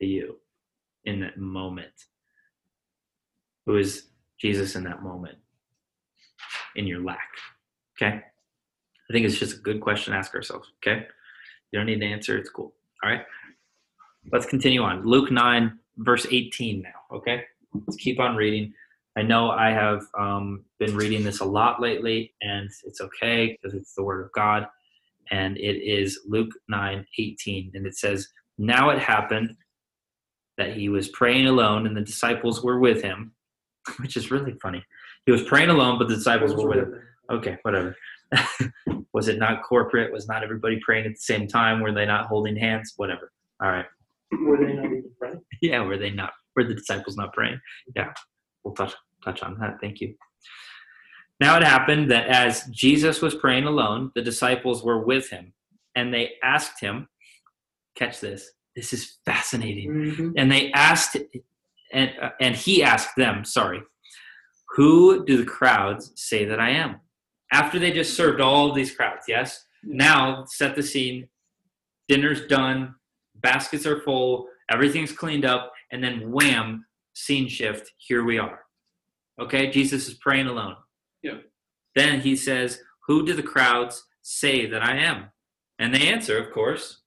to you in that moment? Who is Jesus in that moment in your lack? Okay? I think it's just a good question to ask ourselves. Okay? You don't need to answer, it's cool. All right? Let's continue on. Luke 9, verse 18 now. Okay? Let's keep on reading. I know I have um, been reading this a lot lately, and it's okay because it's the Word of God and it is Luke 9 18. And it says, Now it happened that he was praying alone, and the disciples were with him, which is really funny. He was praying alone, but the disciples were with him. Okay, whatever. was it not corporate? Was not everybody praying at the same time? Were they not holding hands? Whatever. All right. Were they not even praying? Yeah, were they not? Were the disciples not praying? Yeah, we'll touch touch on that. Thank you. Now it happened that as Jesus was praying alone, the disciples were with him, and they asked him, "Catch this! This is fascinating." Mhm. And they asked, and uh, and he asked them, "Sorry, who do the crowds say that I am?" After they just served all of these crowds, yes. Now set the scene. Dinner's done. Baskets are full. Everything's cleaned up, and then wham, scene shift. Here we are. Okay, Jesus is praying alone. Then he says, Who do the crowds say that I am? And they answer, of course.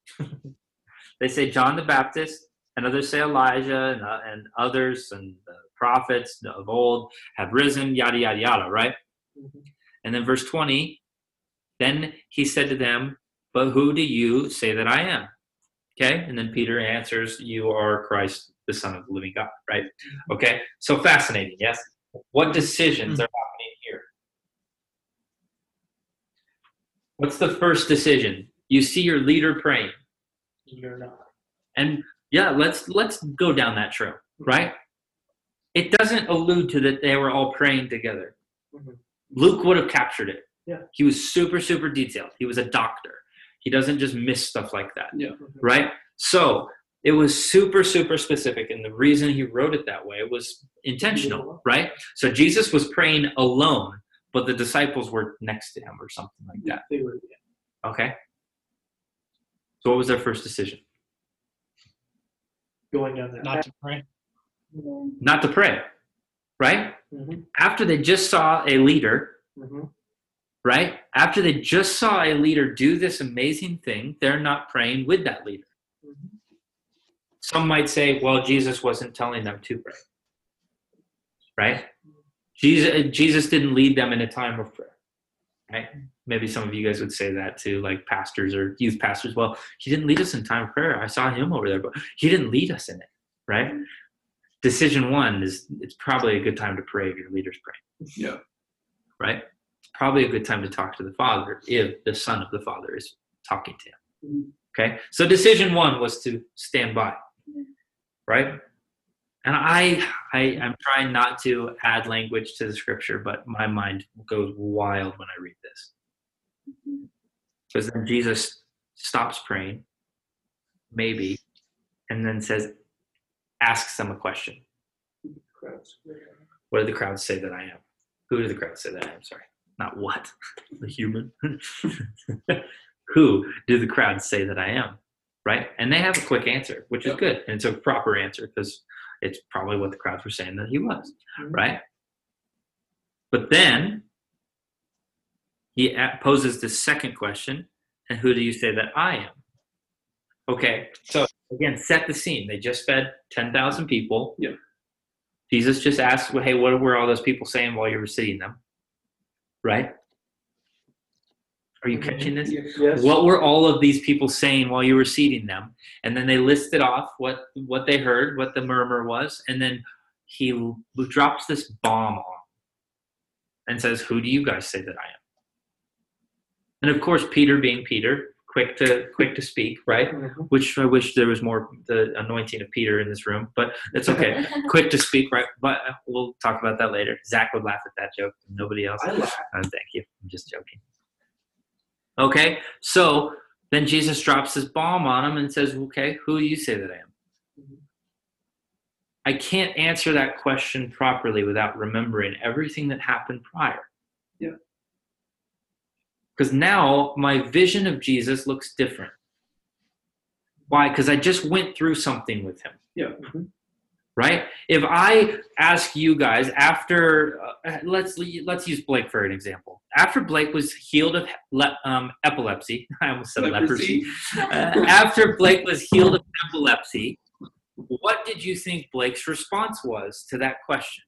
they say John the Baptist, and others say Elijah, and, uh, and others and the prophets of old have risen, yada, yada, yada, right? Mhm. And then verse 20, then he said to them, But who do you say that I am? Okay, and then Peter answers, You are Christ, the Son of the living God, right? Okay, so fascinating, yes? What decisions are happening here? What's the first decision? You see your leader praying. You're not. And yeah, let's let's go down that trail, right? It doesn't allude to that they were all praying together. Mhm. Luke would have captured it. Yeah. He was super, super detailed. He was a doctor. He doesn't just miss stuff like that Yeah. Mhm. right? So It was super, super specific. And the reason he wrote it that way was intentional, right? So Jesus was praying alone, but the disciples were next to him or something like that. They were, Okay. So what was their first decision? going down there. Not to pray. Not to pray, right? Mhm. After they just saw a leader, Mhm. right? After they just saw a leader do this amazing thing, they're not praying with that leader. Mhm. Some might say, well, Jesus wasn't telling them to pray, right? Jesus, Jesus didn't lead them in a time of prayer, right? Maybe some of you guys would say that to like pastors or youth pastors. Well, he didn't lead us in time of prayer. I saw him over there, but he didn't lead us in it, right? Decision one is it's probably a good time to pray if your leader's praying. Yeah. Right? Probably a good time to talk to the Father if the Son of the Father is talking to him. Mm-hmm. Okay? So decision one was to stand by. Right? And I I I'm trying not to add language to the scripture, but my mind goes wild when I read this. Because then Jesus stops praying, maybe, and then says, asks them a question. What do the crowds say that I am? Who do the crowds say that I am? Sorry. Not what. The human. Who do the crowds say that I am? Right? And they have a quick answer, which is good. And it's a proper answer because it's probably what the crowds were saying that he was. Mhm. Right? But then he poses the second question and who do you say that I am? Okay, so again, set the scene. They just fed 10,000 people. Yeah. Jesus just asked, well, hey, what were all those people saying while you were seeing them? Right? Are you catching this? Yes. What were all of these people saying while you were seating them? And then they listed off what what they heard, what the murmur was, and then he drops this bomb on and says, "Who do you guys say that I am?" And of course, Peter, being Peter, quick to quick to speak, right? Mhm. Which I wish there was more the anointing of Peter in this room, but it's okay. quick to speak, right? But we'll talk about that later. Zach would laugh at that joke. Nobody else. I laugh. Oh, thank you. I'm just joking. Okay, so then Jesus drops this bomb on him and says, Okay, who do you say that I am? I can't answer that question properly without remembering everything that happened prior. Yeah. Because now my vision of Jesus looks different. Why? Because I just went through something with him Yeah. Mhm. Right? If i ask you guys after uh, let's let's use blake for an example. After blake was healed of le- um, epilepsy i almost said leprosy, Uh, after blake was healed of epilepsy what did you think blake's response was to that question?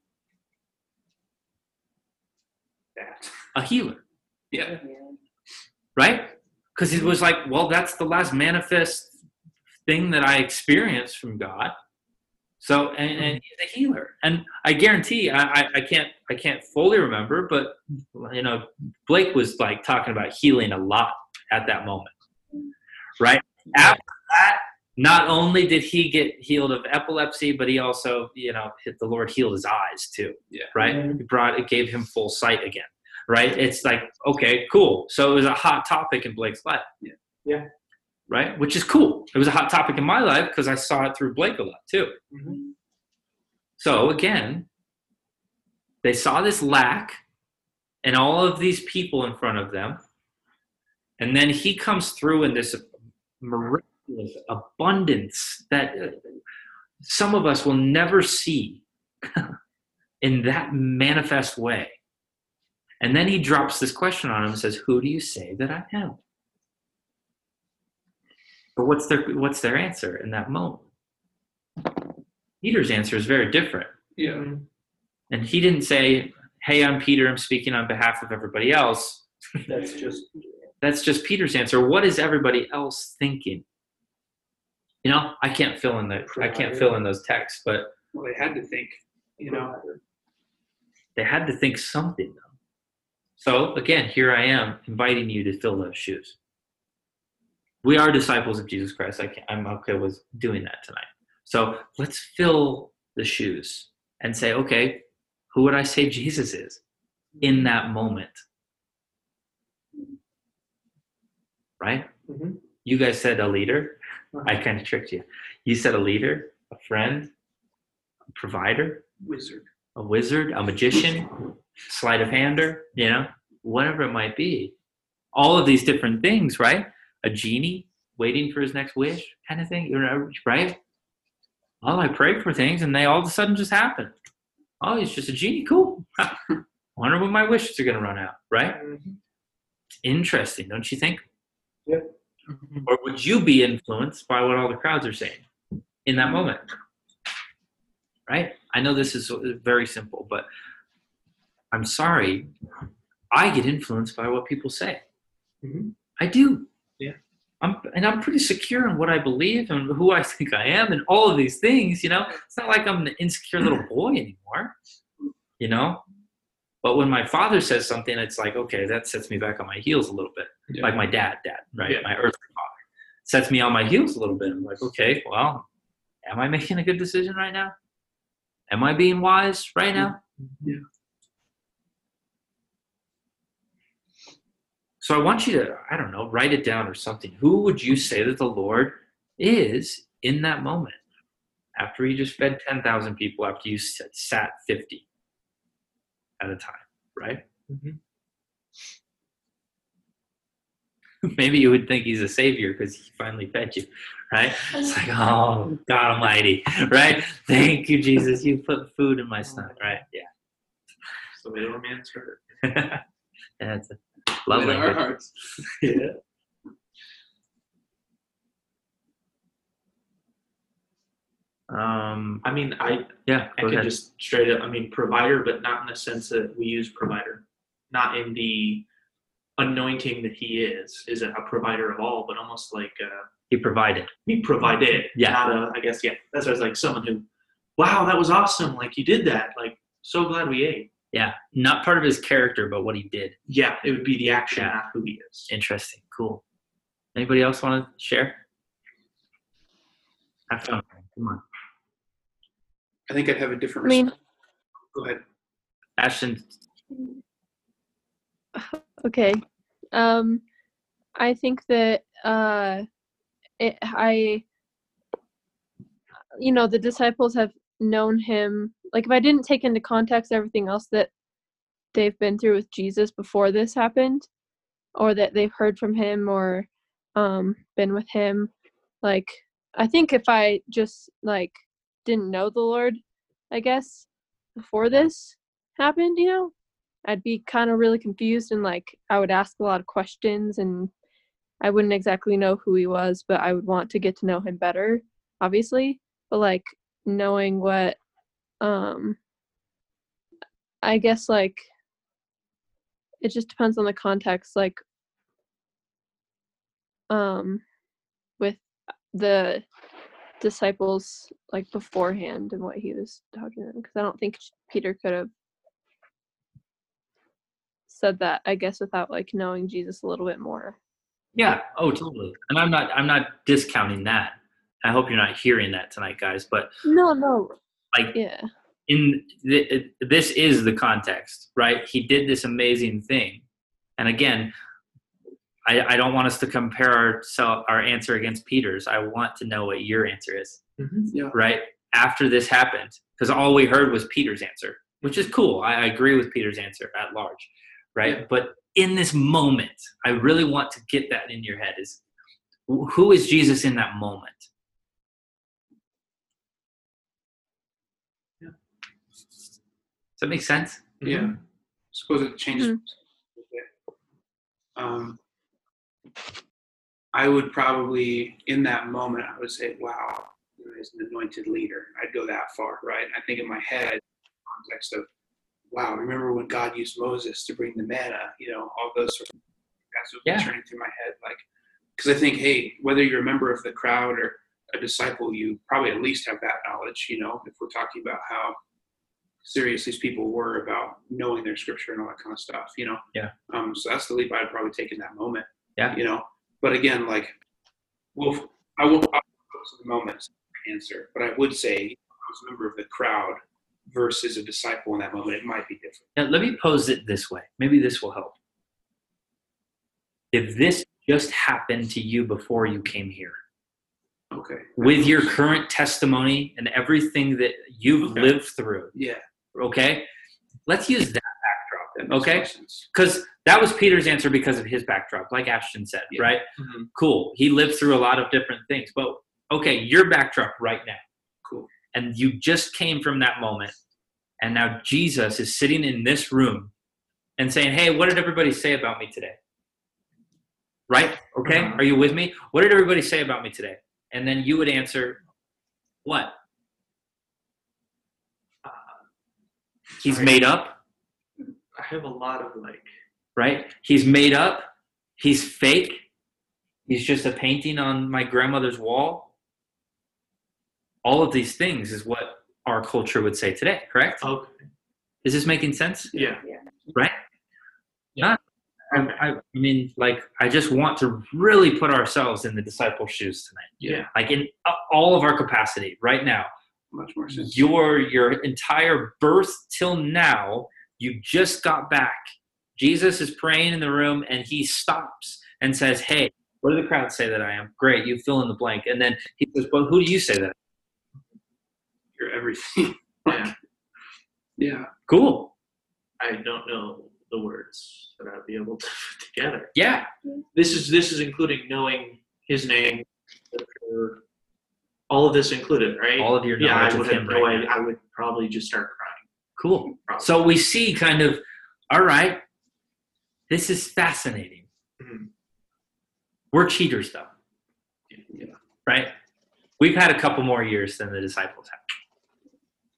That. a healer. Yeah. right? Because it was like well that's the last manifest thing that i experienced from god so and, hmm. and he's a healer. And i guarantee I, I i can't i can't fully remember but you know blake was like talking about healing a lot at that moment right? After that not only did he get healed of epilepsy but he also you know hit the lord healed his eyes too Yeah. right? It brought it gave him full sight again right? It's like okay cool. So it was a hot topic in blake's life. Yeah. Yeah. Right? Which is cool. It was a hot topic in my life because i saw it through blake a lot too. Mhm. so again they saw this lack and all of these people in front of them and then he comes through in this miraculous abundance that uh, some of us will never see in that manifest way. And then he drops this question on him and says who do you say that i am but what's their what's their answer in that moment peter's answer is very different Yeah. Mhm. and he didn't say, Hey, I'm Peter, I'm speaking on behalf of everybody else. That's just That's just Peter's answer. What is everybody else thinking? You know, I can't fill in the I can't fill in those texts, but Well, they had to think, you know. they had to think something though. So again, here I am inviting you to fill those shoes. We are disciples of Jesus Christ. I I'm okay with doing that tonight. So let's fill the shoes and say, okay, who would I say Jesus is in that moment? Right? Mhm. You guys said a leader. I kind of tricked you. You said a leader, a friend, a provider, Wizard. a wizard, a magician, sleight of hander, you know, whatever it might be. All of these different things, right? A genie waiting for his next wish, kind of thing, you know, right? Well, I prayed for things and they all of a sudden just happen. Oh, he's just a genie. Cool. Wonder when my wishes are going to run out, right? Interesting, don't you think? Or would you be influenced by what all the crowds are saying in that moment? Right? I know this is very simple, but I'm sorry. I get influenced by what people say. Mhm. I do. I'm, and I'm pretty secure in what I believe and who I think I am and all of these things, you know. It's not like I'm an insecure little hmm. boy anymore, you know. But when my father says something, it's like, okay, that sets me back on my heels a little bit. Yeah. Like my dad, dad, right? Yeah. My earthly father sets me on my heels a little bit. I'm like, okay, well, am I making a good decision right now? Am I being wise right now? Yeah. So I want you to, I don't know, write it down or something. Who would you say that the Lord is in that moment? After you just fed 10,000 people, after you sat 50 at a time, right? Mhm. Maybe you would think he's a savior because he finally fed you, right? It's like, oh, God Almighty, right? Thank you, Jesus. You put food in my stomach, right? Yeah. That's the the romance heard. That's a love In our hearts. Yeah. Um. I mean, I Yeah. I can just straight up. I mean, provider, but not in the sense that we use provider, not in the anointing that he is. Is a provider of all, but almost like uh, He provided. he provided. Yeah. Not a. I guess yeah. That's what I was like someone who, wow, that was awesome. Like you did that. Like so glad we ate. Yeah. Not part of his character, but what he did. Yeah, it would be the action, Yeah. not who he is. Interesting. Cool. Anybody else want to share? Have fun. Come on. I think I'd have a different. I mean, response. Go ahead. Ashton. okay. Um, I think that uh, it, I, you know, the disciples have known him. Like, if I didn't take into context everything else that they've been through with Jesus before this happened, or that they've heard from him or um, been with him, like, I think if I just like didn't know the Lord, I guess before this happened, you know, I'd be kind of really confused and like I would ask a lot of questions and I wouldn't exactly know who he was, but I would want to get to know him better, obviously. But like knowing what um I guess like it just depends on the context like um with the disciples like beforehand and what he was talking to them because I don't think Peter could have said that I guess without like knowing Jesus a little bit more. Yeah. Oh, totally. And I'm not. I'm not discounting that. I hope you're not hearing that tonight, guys. But No, no. Like Yeah. in th- this is the context, right? He did this amazing thing, and again, I, I don't want us to compare our self, our answer against Peter's. I want to know what your answer is, mm-hmm. Yeah. right? After this happened, because all we heard was Peter's answer, which is cool. I, I agree with Peter's answer at large, right? Yeah. But in this moment, I really want to get that in your head: is who is Jesus in that moment? Yeah. Does that make sense? Yeah. I Suppose it changes. Mhm. Um, I would probably, in that moment, I would say, "Wow, you he's an anointed leader." I'd go that far, right? I think in my head, context of, "Wow, remember when God used Moses to bring the manna?" You know, all those sort of. That's what Yeah. turning through my head, like, because I think, hey, whether you're a member of the crowd or a disciple, you probably at least have that knowledge. You know, if we're talking about how serious these people were about knowing their scripture and all that kind of stuff, you know. Yeah. Um, so that's the leap I'd probably take in that moment. Yeah. You know, but again, like, well, I won't focus on the moment answer, but I would say I was a member of the crowd versus a disciple in that moment. It might be different. Now, let me pose it this way. Maybe this will help. If this just happened to you before you came here. Okay. With your current testimony and everything that you've Okay. lived through. Yeah. Okay? Let's use that backdrop. Makes Okay? Because that was Peter's answer because of his backdrop, like Ashton said, Yeah. right? Mhm. Cool. He lived through a lot of different things. But okay, your backdrop right now. Cool. And you just came from that moment. And now Jesus is sitting in this room and saying, Hey, what did everybody say about me today? Right? Okay? Mhm. Are you with me? What did everybody say about me today? And then you would answer, What? He's sorry. made up, I have a lot of like. right? He's made up. He's fake. He's just a painting on my grandmother's wall. All of these things is what our culture would say today, correct? Okay. Is this making sense? Yeah. yeah. Right? Yeah. Not, I, I mean, like, I just want to really put ourselves in the disciple shoes tonight. Yeah. Like, in all of our capacity right now. Much more sense. Your your entire birth till now, you just got back. Jesus is praying in the room and he stops and says, Hey, what do the crowd say that I am? Great, you fill in the blank. And then he says, Well, who do you say that? You're everything. Yeah. yeah. Cool. I don't know the words that I'd be able to put together. Yeah. This is this is including knowing his name, all of this included, right? All of your yeah, knowledge I would have him no right idea. I would probably just start crying. Cool. Probably. So we see kind of, all right, this is fascinating. Mhm. We're cheaters though. Yeah. right? We've had a couple more years than the disciples have.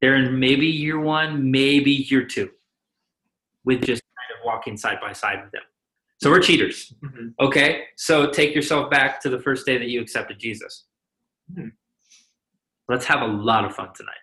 They're in maybe year one, maybe year two, with just kind of walking side by side with them. So we're cheaters. Mhm. Okay, so take yourself back to the first day that you accepted Jesus. Hmm. Let's have a lot of fun tonight.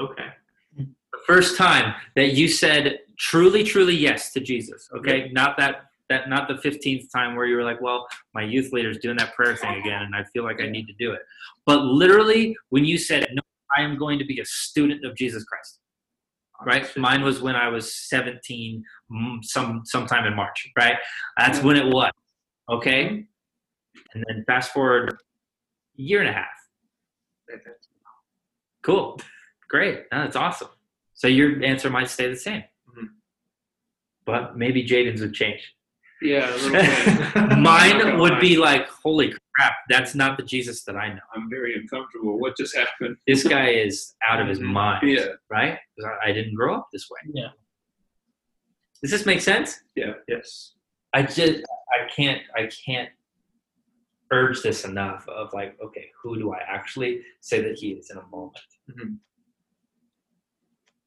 Okay. The first time that you said truly, truly yes to Jesus. Okay, not that that not the fifteenth time where you were like, well, my youth leader's doing that prayer thing again, and I feel like I need to do it. But literally, when you said, no, I am going to be a student of Jesus Christ. Right, mine was when I was seventeen, mm, some sometime in March. Right, that's when it was. Okay, and then fast forward a year and a half. Cool. Great. No, that's awesome. So your answer might stay the same. Mhm. But maybe Jaden's would change. Yeah. A little bit. Mine would be like, holy crap, that's not the Jesus that I know. I'm very uncomfortable. What just happened? This guy is out of his mind. Yeah. Right? 'Cause I, I didn't grow up this way. Yeah. Does this make sense? Yeah. Yes. I just I can't I can't urge this enough of like, okay, who do I actually say that he is in a moment? Mhm.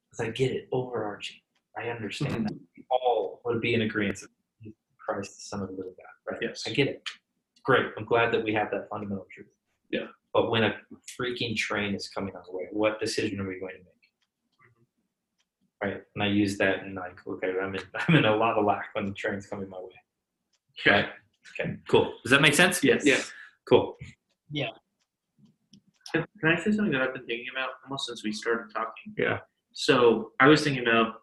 Because I get it, overarching. I understand that. We all would be in agreement that Christ, the Son of the living God. Right? Yes. I get it. Great. I'm glad that we have that fundamental truth. Yeah. But when a freaking train is coming our way, what decision are we going to make? Right. And I use that and like, okay, I'm in I'm in a lot of lack when the train's coming my way. Right. Okay. Cool. Does that make sense? Yes. Yeah. Cool. Yeah. can I say something that I've been thinking about almost since we started talking? Yeah. So I was thinking about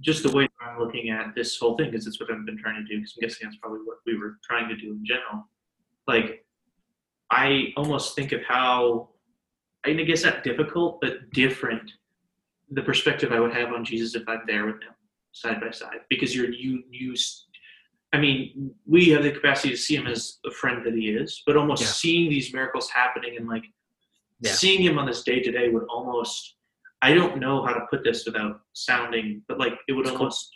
just the way I'm looking at this whole thing because it's what I've been trying to do. Because I'm guessing that's probably what we were trying to do in general. Like, I almost think of how, I mean, I guess not difficult, but different the perspective I would have on Jesus if I'm there with him side by side. Because you're you you. I mean, we have the capacity to see him as the friend that he is, but almost Yeah. seeing these miracles happening and like Yeah. seeing him on this day to day would almost I don't know how to put this without sounding, but like it would It's cool. almost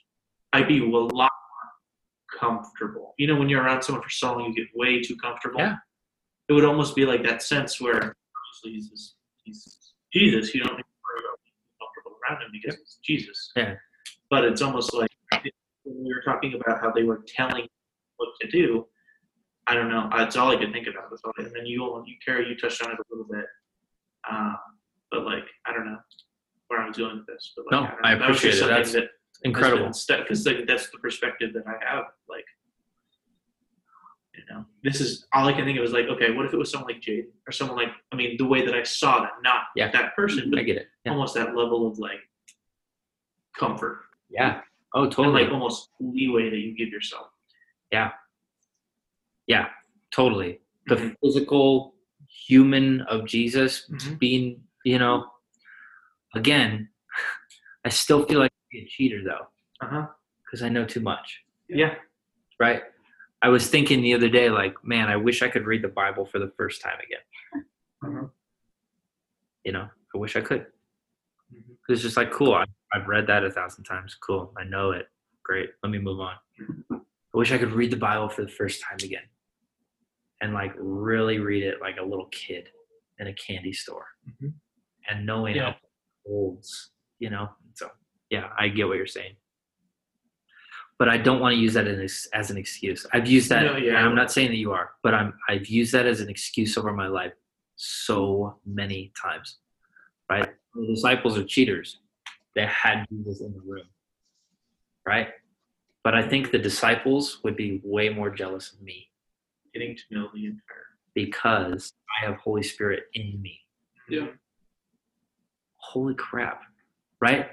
I'd be a lot more comfortable. You know, when you're around someone for so long, you get way too comfortable. Yeah. It would almost be like that sense where obviously he's this, he's Jesus. You don't need to worry about being comfortable around him because it's Jesus. Yeah. But it's almost like when we were talking about how they were telling what to do. I don't know. That's all I could think about. All. And then you, all, you, Carrie, you touched on it a little bit. Um, but like, I don't know where I was going with this. But like, No, don't I know. That was just appreciate it. That's Incredible. because like, that's the perspective that I have. Like, you know, this is all I can think of is like, okay, what if it was someone like Jade or someone like, I mean, the way that I saw that, not Yeah. that person, but I get it. Yeah. almost that level of like comfort Yeah. Oh, and totally. like almost leeway that you give yourself. Yeah, Yeah, totally. The Mhm. physical human of Jesus Mhm. being, you know, again, I still feel like a cheater though, Uh huh. because I know too much, Yeah. right? I was thinking the other day, like, man, I wish I could read the Bible for the first time again. Mhm. You know, I wish I could. It's just like, cool. I, I've read that a thousand times. Cool. I know it. Great. Let me move on. I wish I could read the Bible for the first time again and like really read it like a little kid in a candy store Mhm. and knowing Yeah. how it holds, you know? So, yeah, I get what you're saying. But I don't want to use that as, as an excuse. I've used that. No, yeah. I'm not saying that you are, but I'm, I've used that as an excuse over my life so many times, right? The disciples are cheaters. They had Jesus in the room, right? But I think the disciples would be way more jealous of me Getting to know the entire. because I have Holy Spirit in me. Yeah. Holy crap, right?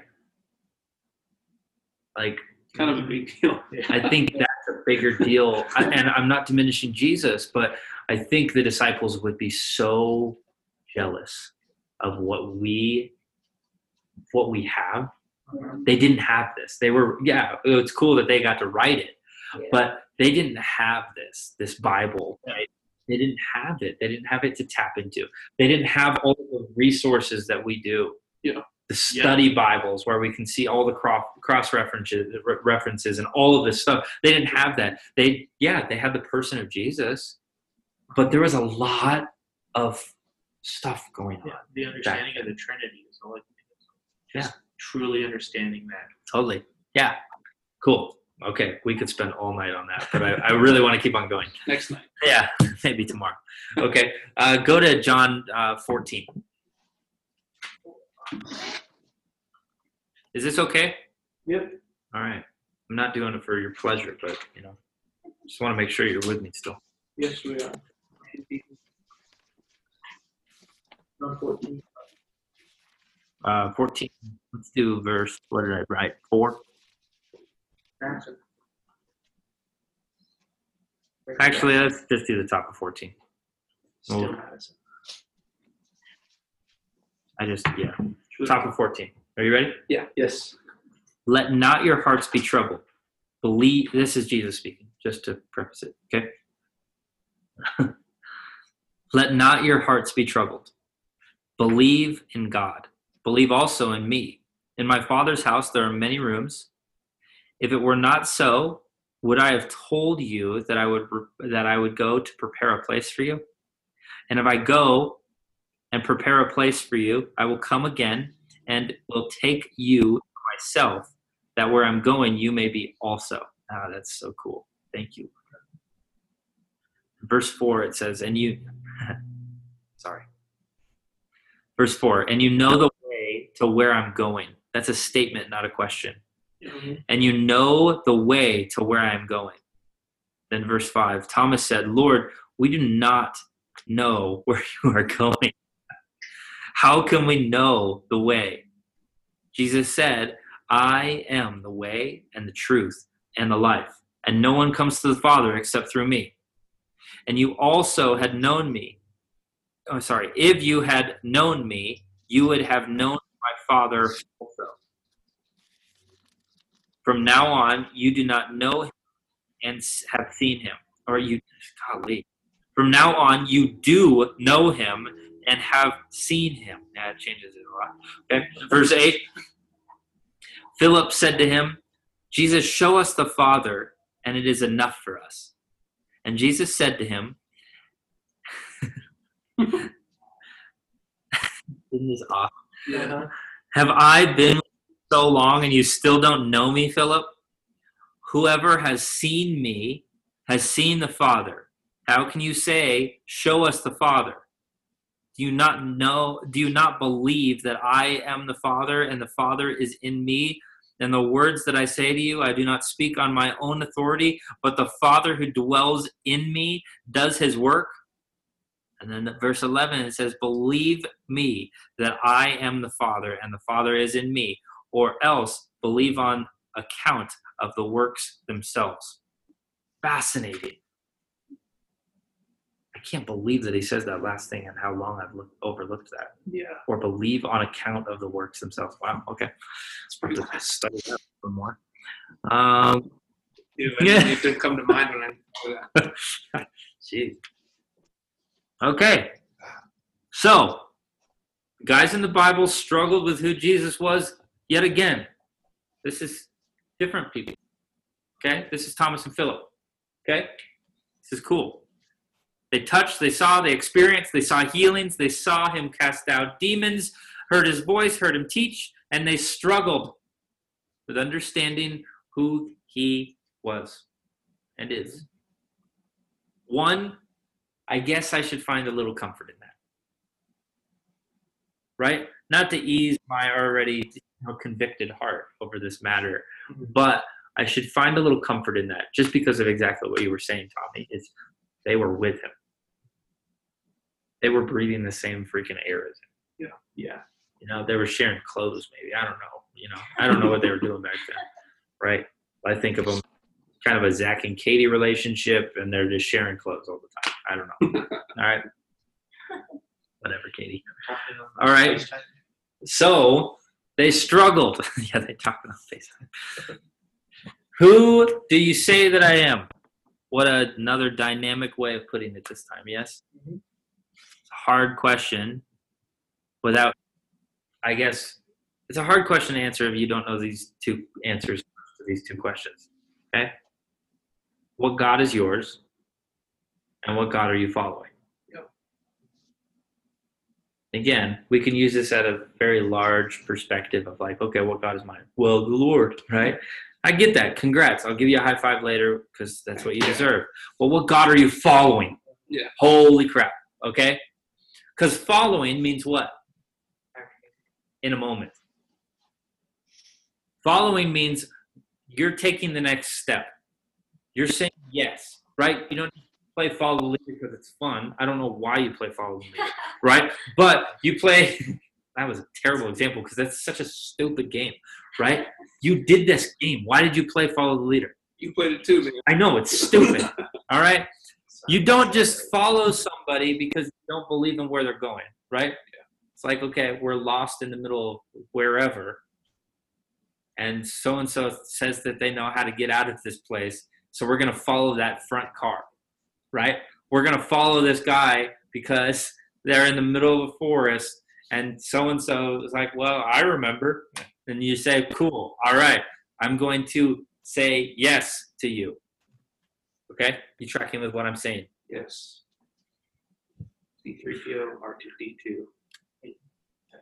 Like, Kind of a big deal. I think that's a bigger deal. I- And I'm not diminishing Jesus, but I think the disciples would be so jealous of what we what we have. They didn't have this. They were yeah, it's cool that they got to write it, but they didn't have this this Bible. Right? They didn't have it. They didn't have it to tap into. They didn't have all the resources that we do. Yeah. The study Bibles where we can see all the cross cross references references and all of this stuff. They didn't have that. They yeah, they had the person of Jesus, but there was a lot of stuff going on. Yeah. The understanding of the Trinity is all I can think of. Just Yeah. truly understanding that. Totally. Yeah. Cool. Okay, we could spend all night on that, but I, I really want to keep on going. Next night. Yeah, maybe tomorrow. Okay, uh, go to John uh, 14. Is this okay? Yep. All right. I'm not doing it for your pleasure, but you know, just want to make sure you're with me still. Yes, we are. John 14. Uh, 14. Let's do verse. What did I write? Four. Answer. Actually, let's just do the top of 14. Still Madison. I just yeah. Top of 14. Are you ready? Yeah. Yes. Let not your hearts be troubled. Believe, this is Jesus speaking, just to preface it, okay? Let not your hearts be troubled. Believe in God. Believe also in me. In my Father's house there are many rooms. If it were not so, would I have told you that I would that I would go to prepare a place for you? And if I go and prepare a place for you, I will come again and will take you myself, that where I'm going, you may be also. Ah, that's so cool. Thank you. Verse 4, it says, and you, sorry. Verse 4, and you know the way to where I'm going. That's a statement, not a question. Mm-hmm. And you know the way to where I am going. Then verse 5, Thomas said, Lord, we do not know where you are going. How can we know the way? Jesus said, I am the way and the truth and the life, and no one comes to the Father except through me. And you also had known me. Oh, sorry. If you had known me, you would have known my Father also. From now on, you do not know him and have seen him. Or you, golly. From now on, you do know him and have seen him. That changes it a lot. Okay. Verse 8 Philip said to him, Jesus, show us the Father, and it is enough for us. And Jesus said to him, Isn't this awesome? Yeah. Have I been so long and you still don't know me, Philip? Whoever has seen me has seen the Father. How can you say, Show us the Father? Do you not know, do you not believe that I am the Father and the Father is in me? And the words that I say to you, I do not speak on my own authority, but the Father who dwells in me does his work. And then verse 11 it says, Believe me that I am the Father and the Father is in me, or else believe on account of the works themselves. Fascinating. I can't believe that he says that last thing and how long I've looked, overlooked that. Yeah. Or believe on account of the works themselves. Wow. Okay. It's pretty to study that more. Um, Yeah. Yeah. It didn't come to mind when I. Jeez. Okay. So, guys in the Bible struggled with who Jesus was yet again. This is different people. Okay? This is Thomas and Philip. Okay? This is cool. They touched, they saw, they experienced, they saw healings, they saw him cast out demons, heard his voice, heard him teach, and they struggled with understanding who he was and is. One, I guess I should find a little comfort in that. Right? Not to ease my already you know, convicted heart over this matter, mm-hmm. but I should find a little comfort in that just because of exactly what you were saying, Tommy, is they were with him. They were breathing the same freaking air as him. Yeah. You know, they were sharing clothes, maybe. I don't know. You know, I don't know what they were doing back then. Right? I think of them kind of a Zach and Katie relationship, and they're just sharing clothes all the time. I don't know. all right. Whatever, Katie. All right. So they struggled. yeah, they talked on FaceTime. Who do you say that I am? What another dynamic way of putting it this time, yes? Mhm. It's a hard question without, I guess, it's a hard question to answer if you don't know these two answers to these two questions. Okay? What God is yours and what God are you following? Yep. Again, we can use this at a very large perspective of like, okay, what God is mine? Well, the Lord, right? I get that. Congrats. I'll give you a high five later because that's what you deserve. But what God are you following? Yeah. Holy crap. Okay? Because following means what? In a moment. Following means you're taking the next step. You're saying yes, right? You don't play follow the leader because it's fun. I don't know why you play follow the leader, right? But you play. That was a terrible example because that's such a stupid game, right? You did this game. Why did you play follow the leader? You played it too, man. I know it's stupid. all right. You don't just follow somebody because you don't believe in where they're going, right? It's like, okay, we're lost in the middle of wherever, and so and so says that they know how to get out of this place, so we're gonna follow that front car, right? We're gonna follow this guy because they're in the middle of a forest, and so and so is like, well, I remember, and you say, cool, all right, I'm going to say yes to you. Okay, you tracking with what I'm saying? Yes. C3PO, R2D2.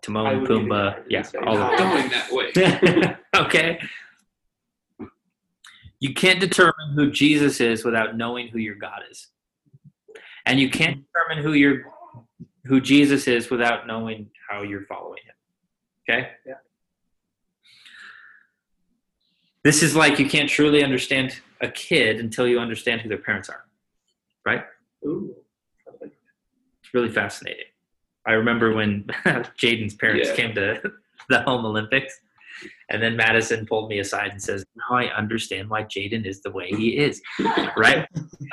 Timon, I would give it Pumbaa, yeah, all of them. Going that way. okay. You can't determine who Jesus is without knowing who your God is. And you can't determine who your who Jesus is without knowing how you're following him. Okay? Yeah. This is like you can't truly understand a kid until you understand who their parents are. Right? Ooh. It's really fascinating. I remember when Jaden's parents Yeah. came to the home Olympics, and then Madison pulled me aside and says, "Now I understand why Jaden is the way he is." Right?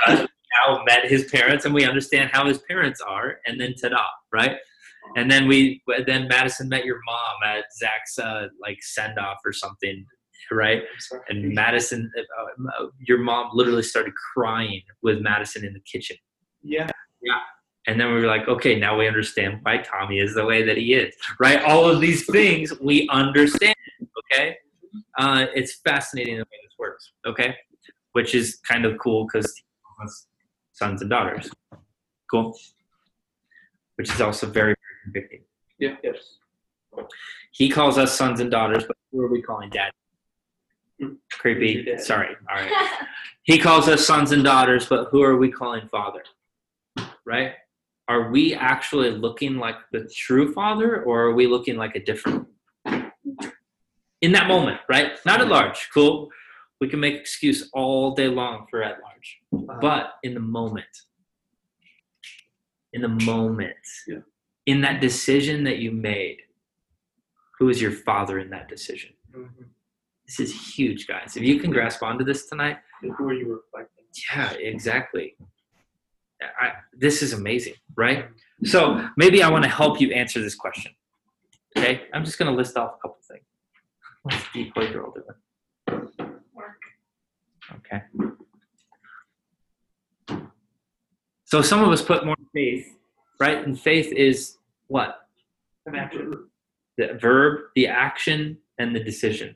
Uh, now met his parents, and we understand how his parents are, and then ta-da! Right? And then we, then Madison met your mom at Zach's uh, like send off or something, right? And Madison, uh, uh, your mom literally started crying with Madison in the kitchen. Yeah. Yeah. And then we were like, okay, now we understand why Tommy is the way that he is, right? All of these things we understand? Uh, it's fascinating the way this works, okay? Which is kind of cool because sons and daughters. Cool. Which is also very, very convicting. Yeah. Yes. He calls us sons and daughters, but who are we calling dad? Hmm. Creepy. Dad? Sorry. All right. He calls us sons and daughters, but who are we calling father? Right? Are we actually looking like the true father or are we looking like a different? In that moment, right? Not at large. Cool. We can make excuse all day long for at large. But in the moment, in the moment, Yeah. in that decision that you made, who is your father in that decision? Mhm. This is huge, guys. If you can grasp onto this tonight, Who are you reflecting? yeah, exactly. I, this is amazing, right? So maybe I want to help you answer this question. Okay, I'm just going to list off a couple things. What's the decoy girl doing? Work. Okay. So some of us put more faith, right? And faith is what? The verb, the action, and the decision.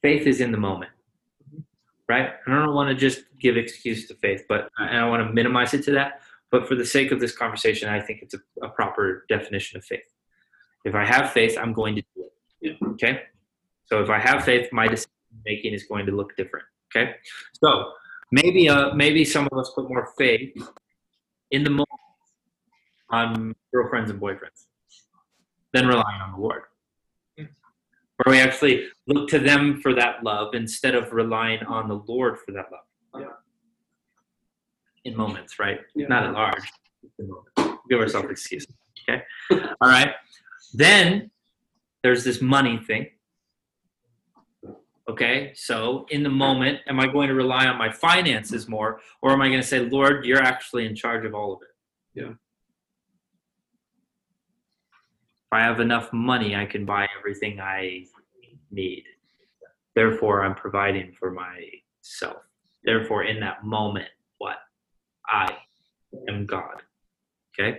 Faith is in the moment, right? I don't want to just give excuse to faith, but and I want to minimize it to that. But for the sake of this conversation, I think it's a, a proper definition of faith. If I have faith, I'm going to do it. Yeah. Okay. So if I have faith, my decision making is going to look different. Okay. So maybe uh maybe some of us put more faith in the moment on girlfriends and boyfriends than relying on the Lord. Where we actually look to them for that love instead of relying on the Lord for that love. Yeah. In moments, right? Yeah. Not at large. Give ourselves excuses. Okay. All right. Then there's this money thing. Okay, so in the moment, am I going to rely on my finances more, or am I going to say, Lord, you're actually in charge of all of it? Yeah. If I have enough money, I can buy everything I need. Therefore, I'm providing for myself. Therefore, in that moment, what? I am God. Okay?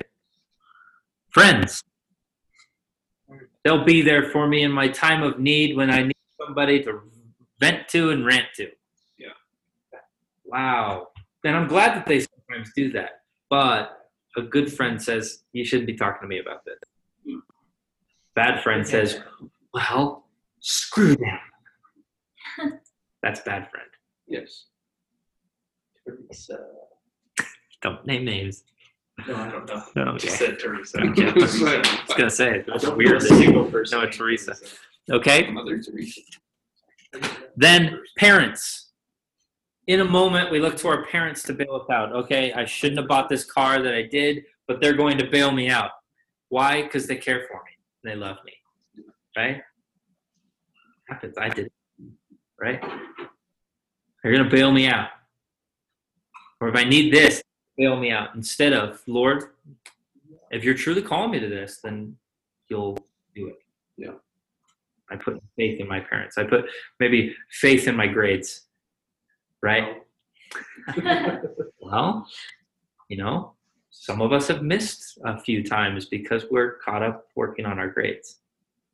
Friends. They'll be there for me in my time of need when I need somebody to vent to and rant to. Yeah. Wow. And I'm glad that they sometimes do that. But a good friend says, You shouldn't be talking to me about this. Bad friend says, Well, screw them. That's bad friend. Yes. Teresa. Don't name names. No, I don't know. No, I okay. just said Teresa. Okay. It's I was gonna say I that's don't weird. know a single person. No, named Teresa. Okay. Mother Teresa. Then parents. In a moment, we look to our parents to bail us out. Okay, I shouldn't have bought this car that I did, but they're going to bail me out. Why? Because they care for me. They love me. Right? Happens. I did. Right? They're going to bail me out. Or if I need this, bail me out. Instead of, Lord, if you're truly calling me to this, then you'll do it. Yeah. I put faith in my parents. I put maybe faith in my grades. Right? Well, you know, some of us have missed a few times because we're caught up working on our grades.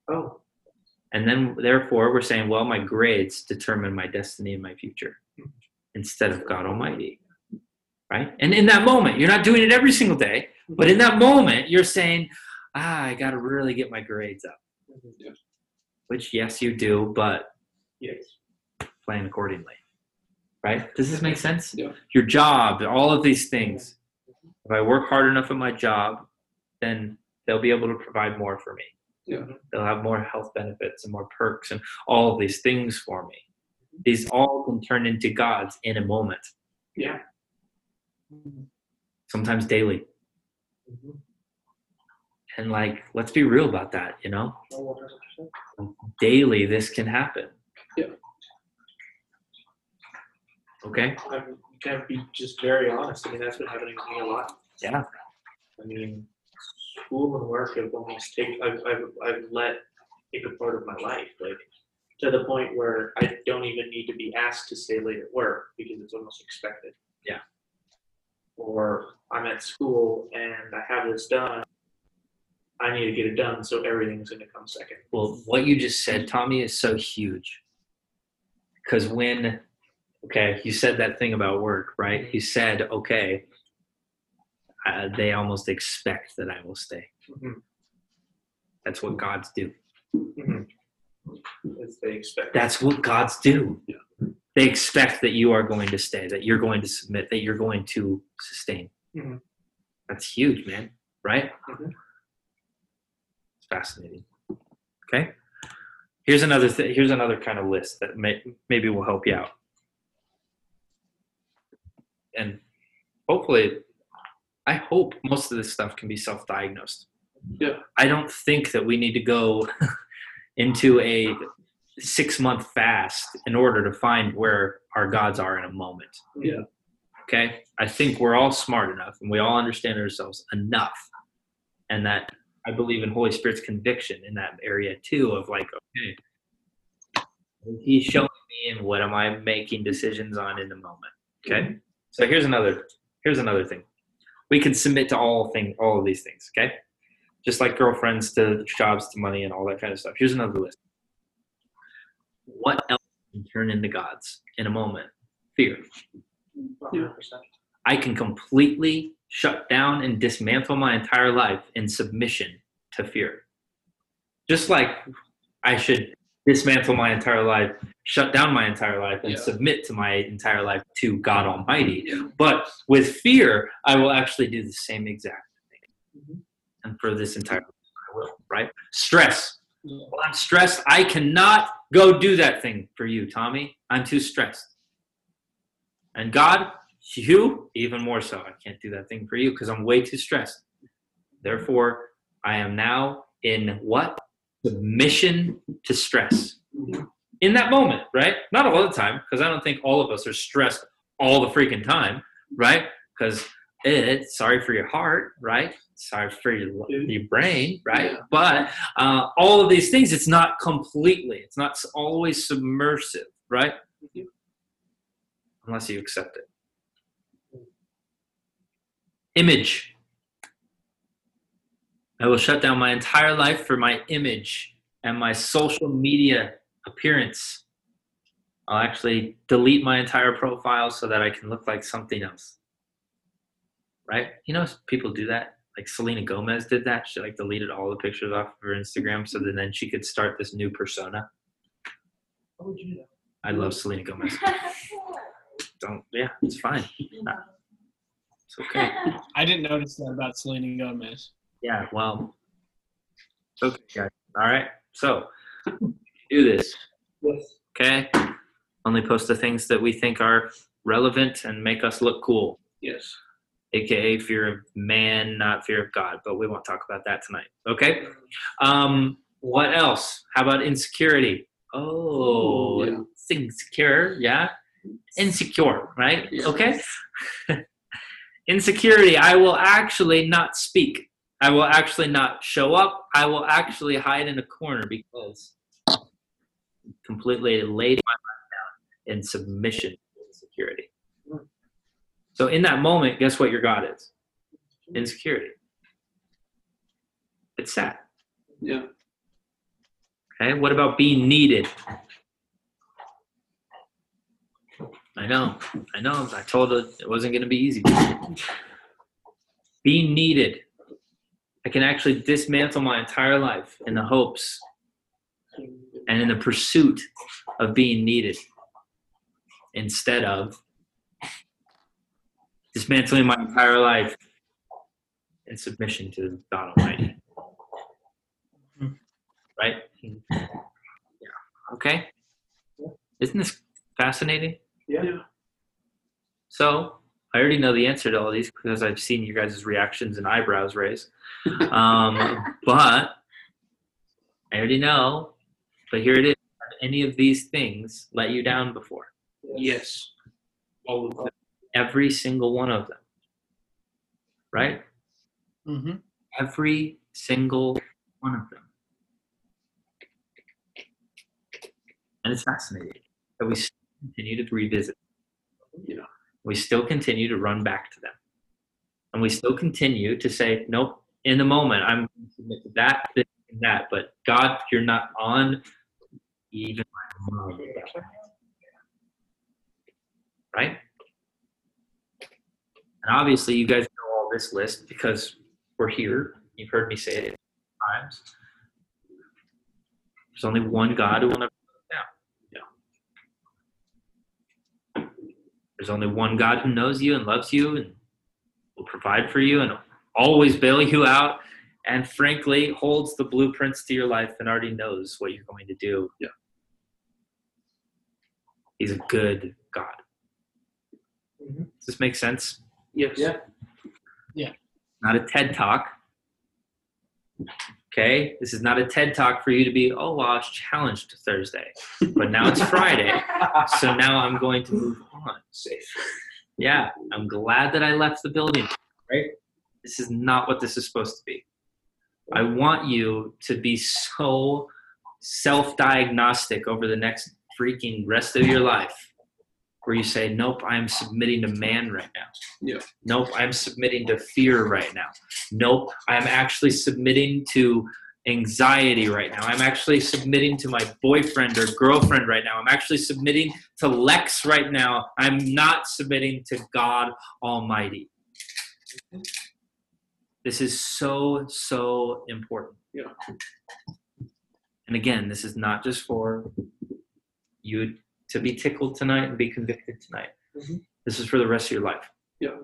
Oh, And then, therefore, we're saying, well, my grades determine my destiny and my future instead of God Almighty. Right? And in that moment, you're not doing it every single day, but in that moment, you're saying, ah, I got to really get my grades up. Yeah. Which, yes, you do, but yes. plan accordingly. Right? Does this make sense? Yeah. Your job, all of these things. If I work hard enough at my job, then they'll be able to provide more for me. Yeah. They'll have more health benefits and more perks and all of these things for me. These all can turn into God's in a moment, Yeah. Sometimes daily. Mm-hmm. And like, let's be real about that, you know? Oh, 100%. Daily, this can happen. Yeah. Okay? I mean, you can't be just very honest. I mean, that's been happening to me a lot. Yeah. I mean, school and work have almost taken, I've, I've, I've let take a part of my life, like to the point where I don't even need to be asked to stay late at work because it's almost expected. Yeah. Or I'm at school and I have this done. I need to get it done, so everything's going to come second. Well, what you just said, Tommy, is so huge. Because when, okay, you said that thing about work, right? You said, okay, uh, they almost expect that I will stay. Mhm. That's what God's do. Expect. That's what God's do. They expect that you are going to stay, that you're going to submit, that you're going to sustain. Mhm. That's huge, man. Right? Mhm. It's fascinating. Okay. Here's another th- here's another kind of list that may, maybe will help you out. And hopefully, I hope most of this stuff can be self-diagnosed. Yeah. I don't think that we need to go into a six month fast in order to find where our gods are in a moment. Yeah. Okay? I think we're all smart enough and we all understand ourselves enough. And that I believe in Holy Spirit's conviction in that area too of like, okay, he's showing me and what am I making decisions on in the moment. Okay? So here's another here's another thing. We can submit to all thing all of these things, okay? Just like girlfriends to jobs to money and all that kind of stuff. Here's another list. What else can turn into gods in a moment? Fear. 100%. I can completely shut down and dismantle my entire life in submission to fear. Just like I should dismantle my entire life, shut down my entire life, and Yeah. submit to my entire life to God Almighty. But with fear, I will actually do the same exact thing. Mm-hmm. And for this entire life, I will, right? Stress. Well, I'm stressed. I cannot go do that thing for you, Tommy. I'm too stressed. And God, you, even more so. I can't do that thing for you because I'm way too stressed. Therefore, I am now in what? Submission to stress. In that moment, right? Not all the time, because I don't think all of us are stressed all the freaking time, right? Because it's sorry for your heart, right? Sorry for your, your brain, right? But uh, all of these things, it's not completely, it's not always submersive, right? Unless you accept it. Image. I will shut down my entire life for my image and my social media appearance. I'll actually delete my entire profile so that I can look like something else. Right? You know, people do that. Like Selena Gomez did that. She like deleted all the pictures off of her Instagram so that then she could start this new persona. How would you know? I love Selena Gomez. Don't, yeah, it's fine. It's okay. I didn't notice that about Selena Gomez. Yeah, well, okay, guys. All right. So, do this. Yes. Okay. Only post the things that we think are relevant and make us look cool, Yes. Aka fear of man, not fear of God. But we won't talk about that tonight. Okay. Um, what else? How about insecurity? Oh, Yeah. insecure. Yeah. Insecure, right? Yeah. Okay. insecurity. I will actually not speak. I will actually not show up. I will actually hide in a corner because completely laid my life down in submission to insecurity. So in that moment, guess what your God is? Insecurity. It's sad. Yeah. Okay, what about being needed? I know, I know. I told her it wasn't going to be easy. Being needed. I can actually dismantle my entire life in the hopes and in the pursuit of being needed instead of dismantling my entire life in submission to God Almighty. Right? Yeah. Okay? Isn't this fascinating? Yeah. So I already know the answer to all these because I've seen you guys' reactions and eyebrows raise. Um, but I already know. But here it is. Have any of these things let you down before? Yes. All of them. Every single one of them. Right? Mm-hmm. Every single one of them. And it's fascinating that we still continue to revisit. You know. We still continue to run back to them. And we still continue to say, nope, in the moment, I'm going to submit to that, this, and that. But God, you're not on even my mind. at that point. Right? And obviously, you guys know all this list because we're here. You've heard me say it times. There's only one God who will never let us down. There's only one God who knows you and loves you and will provide for you and always bail you out and frankly holds the blueprints to your life and already knows what you're going to do. Yeah. He's a good God. Mhm. Does this make sense? Yes. Yeah. Yeah. Not a TED talk. Okay, this is not a TED talk for you to be, oh, well, I was challenged Thursday, but now it's Friday, so now I'm going to move on. Safe. Yeah, I'm glad that I left the building. Right? This is not what this is supposed to be. I want you to be so self-diagnostic over the next freaking rest of your life where you say, Nope, I'm submitting to man right now. Yeah. Nope, I'm submitting to fear right now. Nope, I'm actually submitting to anxiety right now. I'm actually submitting to my boyfriend or girlfriend right now. I'm actually submitting to Lex right now. I'm not submitting to God Almighty. This is so, so important. Yeah. And again, this is not just for you to be tickled tonight and be convicted tonight. Mhm. This is for the rest of your life. Yeah.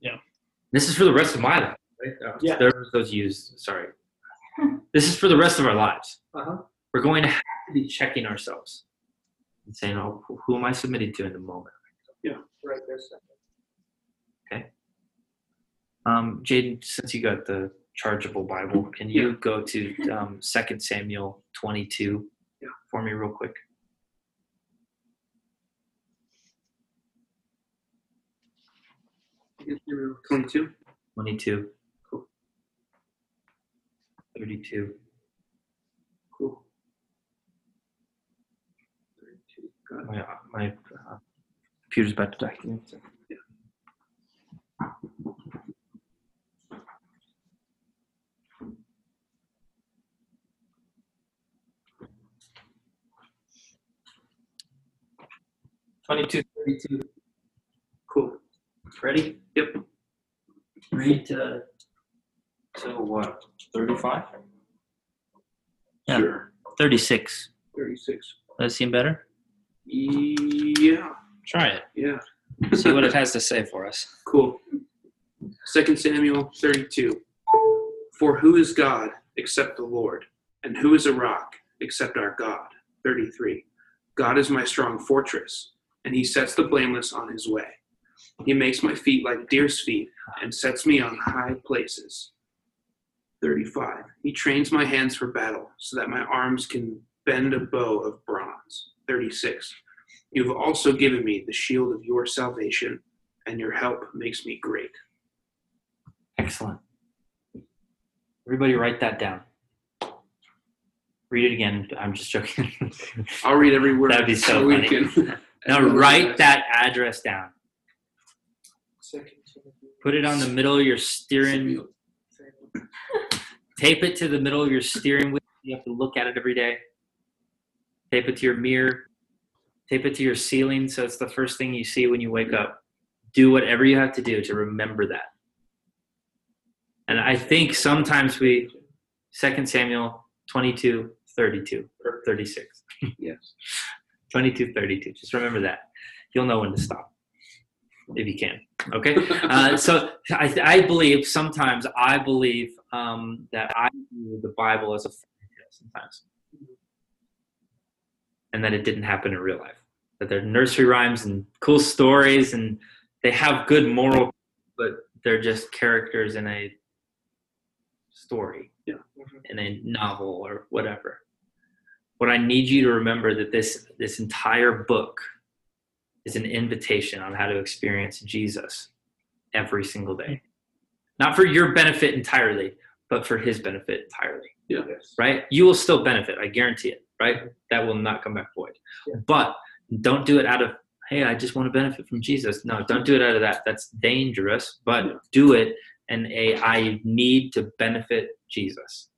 Yeah. This is for the rest of my life. Right? Uh, Yeah. There was those used. Sorry. This is for the rest of our lives. Uh-huh. We're going to have to be checking ourselves and saying, "Oh, who- who am I submitting to in the moment?" Yeah. Right there's Um, Jaden, since you got the chargeable Bible, can you go to um, 2 Samuel 22 Yeah. for me real quick? Twenty-two. 22. Cool. 32. Cool. Thirty-two. Got it. My, my uh, computer's about to die. Me. Twenty-two, thirty-two. Cool. Ready? Yep. Read to to what? Thirty-five. Yeah. Sure. Thirty-six. Thirty-six. Does that seem better? Yeah. Try it. Yeah. See what it has to say for us. Cool. Second Samuel 32. For who is God except the Lord? And who is a rock except our God? 33. God is my strong fortress, and he sets the blameless on his way. He makes my feet like deer's feet and sets me on high places. 35. He trains my hands for battle so that my arms can bend a bow of bronze. 36. You have also given me the shield of your salvation and your help makes me great. Excellent. Everybody write that down. Read it again. I'm just joking. I'll read every word. That'd be so funny. can- now write that address down. Put it on the middle of your steering. Tape it to the middle of your steering wheel. You have to look at it every day. Tape it to your mirror. Tape it to your ceiling so it's the first thing you see when you wake up. Do whatever you have to do to remember that. And I think sometimes we, 2 Samuel 22, 32, or 36. Yes. 22, 32. Just remember that. You'll know when to stop if you can. Okay? uh, so I, I believe sometimes I believe um, that I view the Bible as a sometimes, and that it didn't happen in real life. That they're nursery rhymes and cool stories, and they have good moral, but they're just characters in a story, Yeah. in a novel or whatever. What I need you to remember that this this entire book is an invitation on how to experience Jesus every single day. Not for your benefit entirely, but for his benefit entirely, Yeah. right? You will still benefit, I guarantee it, right? That will not come back void. Yeah. But don't do it out of, hey, I just want to benefit from Jesus. No, don't do it out of that. That's dangerous, but Yeah. do it in a, I need to benefit Jesus.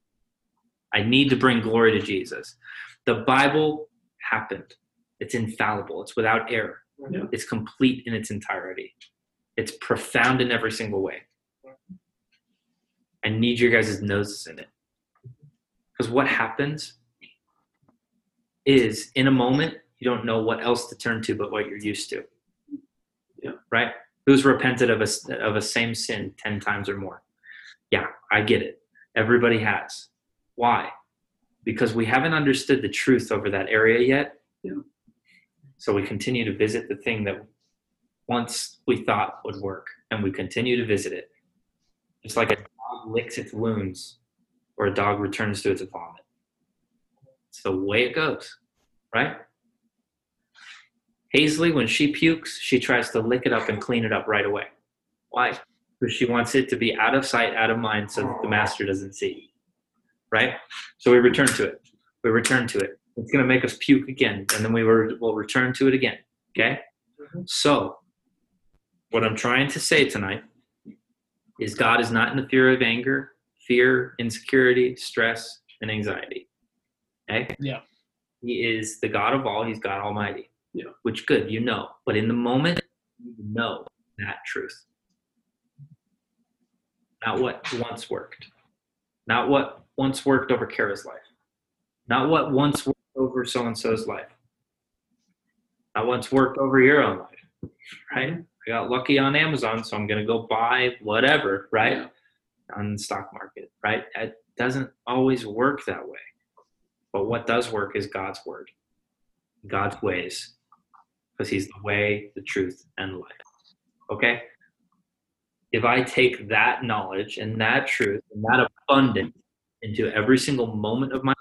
I need to bring glory to Jesus. The Bible happened. It's infallible. It's without error. Yeah. It's complete in its entirety. It's profound in every single way. I need your guys' noses in it. Because what happens is in a moment, you don't know what else to turn to but what you're used to. Yeah. Right? Who's repented of a, of a same sin 10 times or more? Yeah, I get it. Everybody has. Why? Because we haven't understood the truth over that area yet. Yeah. So we continue to visit the thing that once we thought would work, and we continue to visit it. It's like a dog licks its wounds, or a dog returns to its vomit. It's the way it goes, right? Hazley, when she pukes, she tries to lick it up and clean it up right away. Why? Because she wants it to be out of sight, out of mind, so that the master doesn't see. Right? So we return to it. We return to it. It's going to make us puke again, and then we were, will return to it again. Okay? Mm-hmm. So, what I'm trying to say tonight is God is not in the fear of anger, fear, insecurity, stress, and anxiety. Okay? Yeah. He is the God of all. He's God Almighty. Yeah. Which good, you know. But in the moment, you know that truth. Not what once worked. Not what once worked over Kara's life. Not what once worked over so and so's life. Not what's worked over your own life. Right? I got lucky on Amazon, so I'm going to go buy whatever, right? Yeah. On the stock market, right? It doesn't always work that way. But what does work is God's word, God's ways, because He's the way, the truth, and life. Okay? If I take that knowledge and that truth and that abundance into every single moment of my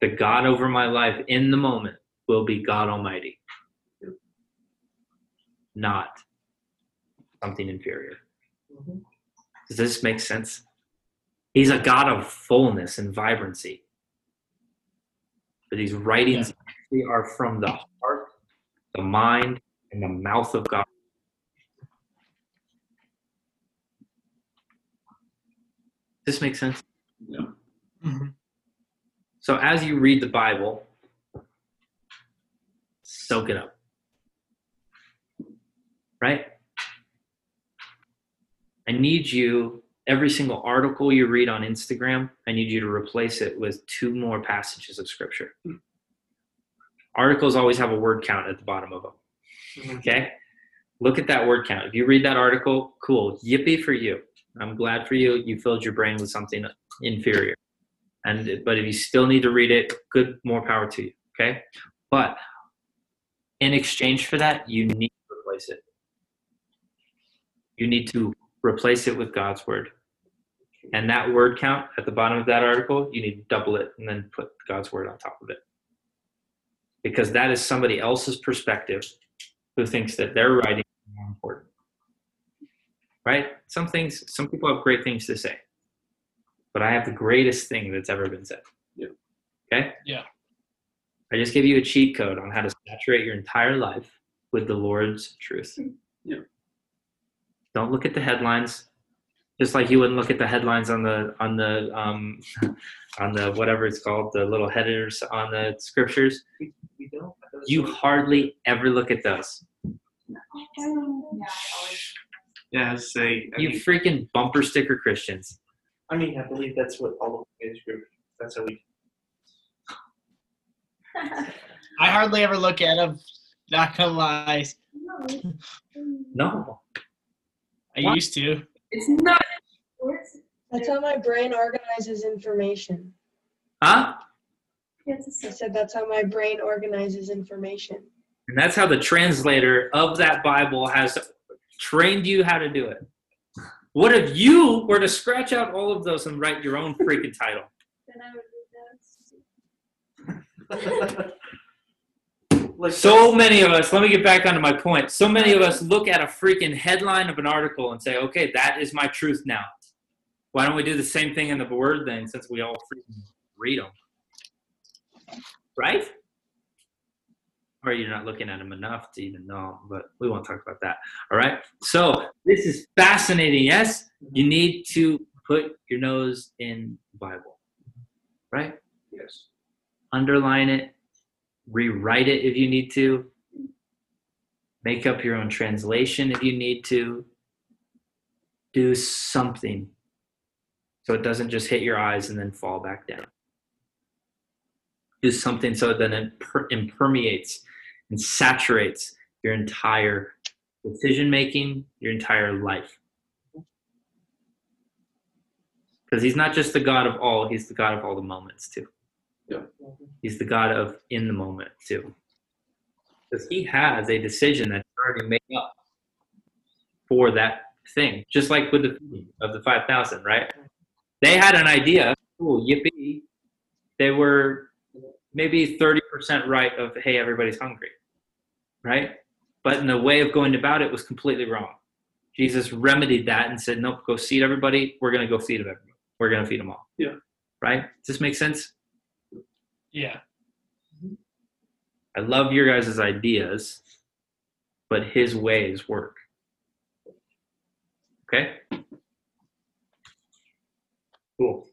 the God over my life in the moment will be God Almighty, not something inferior. Does this make sense? He's a God of fullness and vibrancy. But these writings actually are from the heart, the mind, and the mouth of God. Does this make sense? Mhm. So as you read the Bible, soak it up. Right? I need you, every single article you read on Instagram, I need you to replace it with two more passages of scripture. Articles always have a word count at the bottom of them. Mhm. Okay? Look at that word count. If you read that article, cool. Yippee for you. I'm glad for you. You filled your brain with something inferior. And but if you still need to read it, good more power to you. Okay? But in exchange for that, you need to replace it. You need to replace it with God's word. And that word count at the bottom of that article, you need to double it and then put God's word on top of it. Because that is somebody else's perspective who thinks that their writing is more important. Right? Some things, some people have great things to say. But I have the greatest thing that's ever been said. Yeah. Okay? Yeah. I just gave you a cheat code on how to saturate your entire life with the Lord's truth. Yeah. Don't look at the headlines. Just like you wouldn't look at the headlines on the on the um, on the whatever it's called, the little headers on the scriptures. We don't. You hardly ever look at those. Yeah, say. I You mean, freaking bumper sticker Christians. I mean, I believe that's what all of the age group. That's how we. I hardly ever look at them. Not gonna lie. No, I What? used to. it's not. That's how my brain organizes information. Huh? Yes, I said that's how my brain organizes information. And that's how the translator of that Bible has trained you how to do it. What if you were to scratch out all of those and write your own freaking title? Then I would do that. like So many of us, let me get back onto my point. So many of us look at a freaking headline of an article and say, okay, that is my truth now. Why don't we do the same thing in the word then since we all freaking read them? Right? Or you're not looking at them enough to even know, but we won't talk about that. All right? So this is fascinating. Yes, you need to put your nose in the Bible. Right? Yes. underline it, rewrite it if you need to, make up your own translation if you need to, do something so it doesn't just hit your eyes and then fall back down. Do something so then it per- impermeates and saturates your entire decision making, your entire life. Because he's not just the God of all, he's the God of all the moments too. Yeah. He's the God of in the moment too. Because he has a decision that's already made up for that thing. Just like with the of the 5,000, right? They had an idea. Cool, yippee. They were maybe 30% right of, hey, everybody's hungry. Right? But in the way of going about it was completely wrong. Jesus remedied that and said, "Nope, go feed everybody. We're going to go feed everybody. We're going to feed them all." Yeah. Right? Does this make sense? Yeah. I love your guys' ideas, but his ways work. Okay? Cool.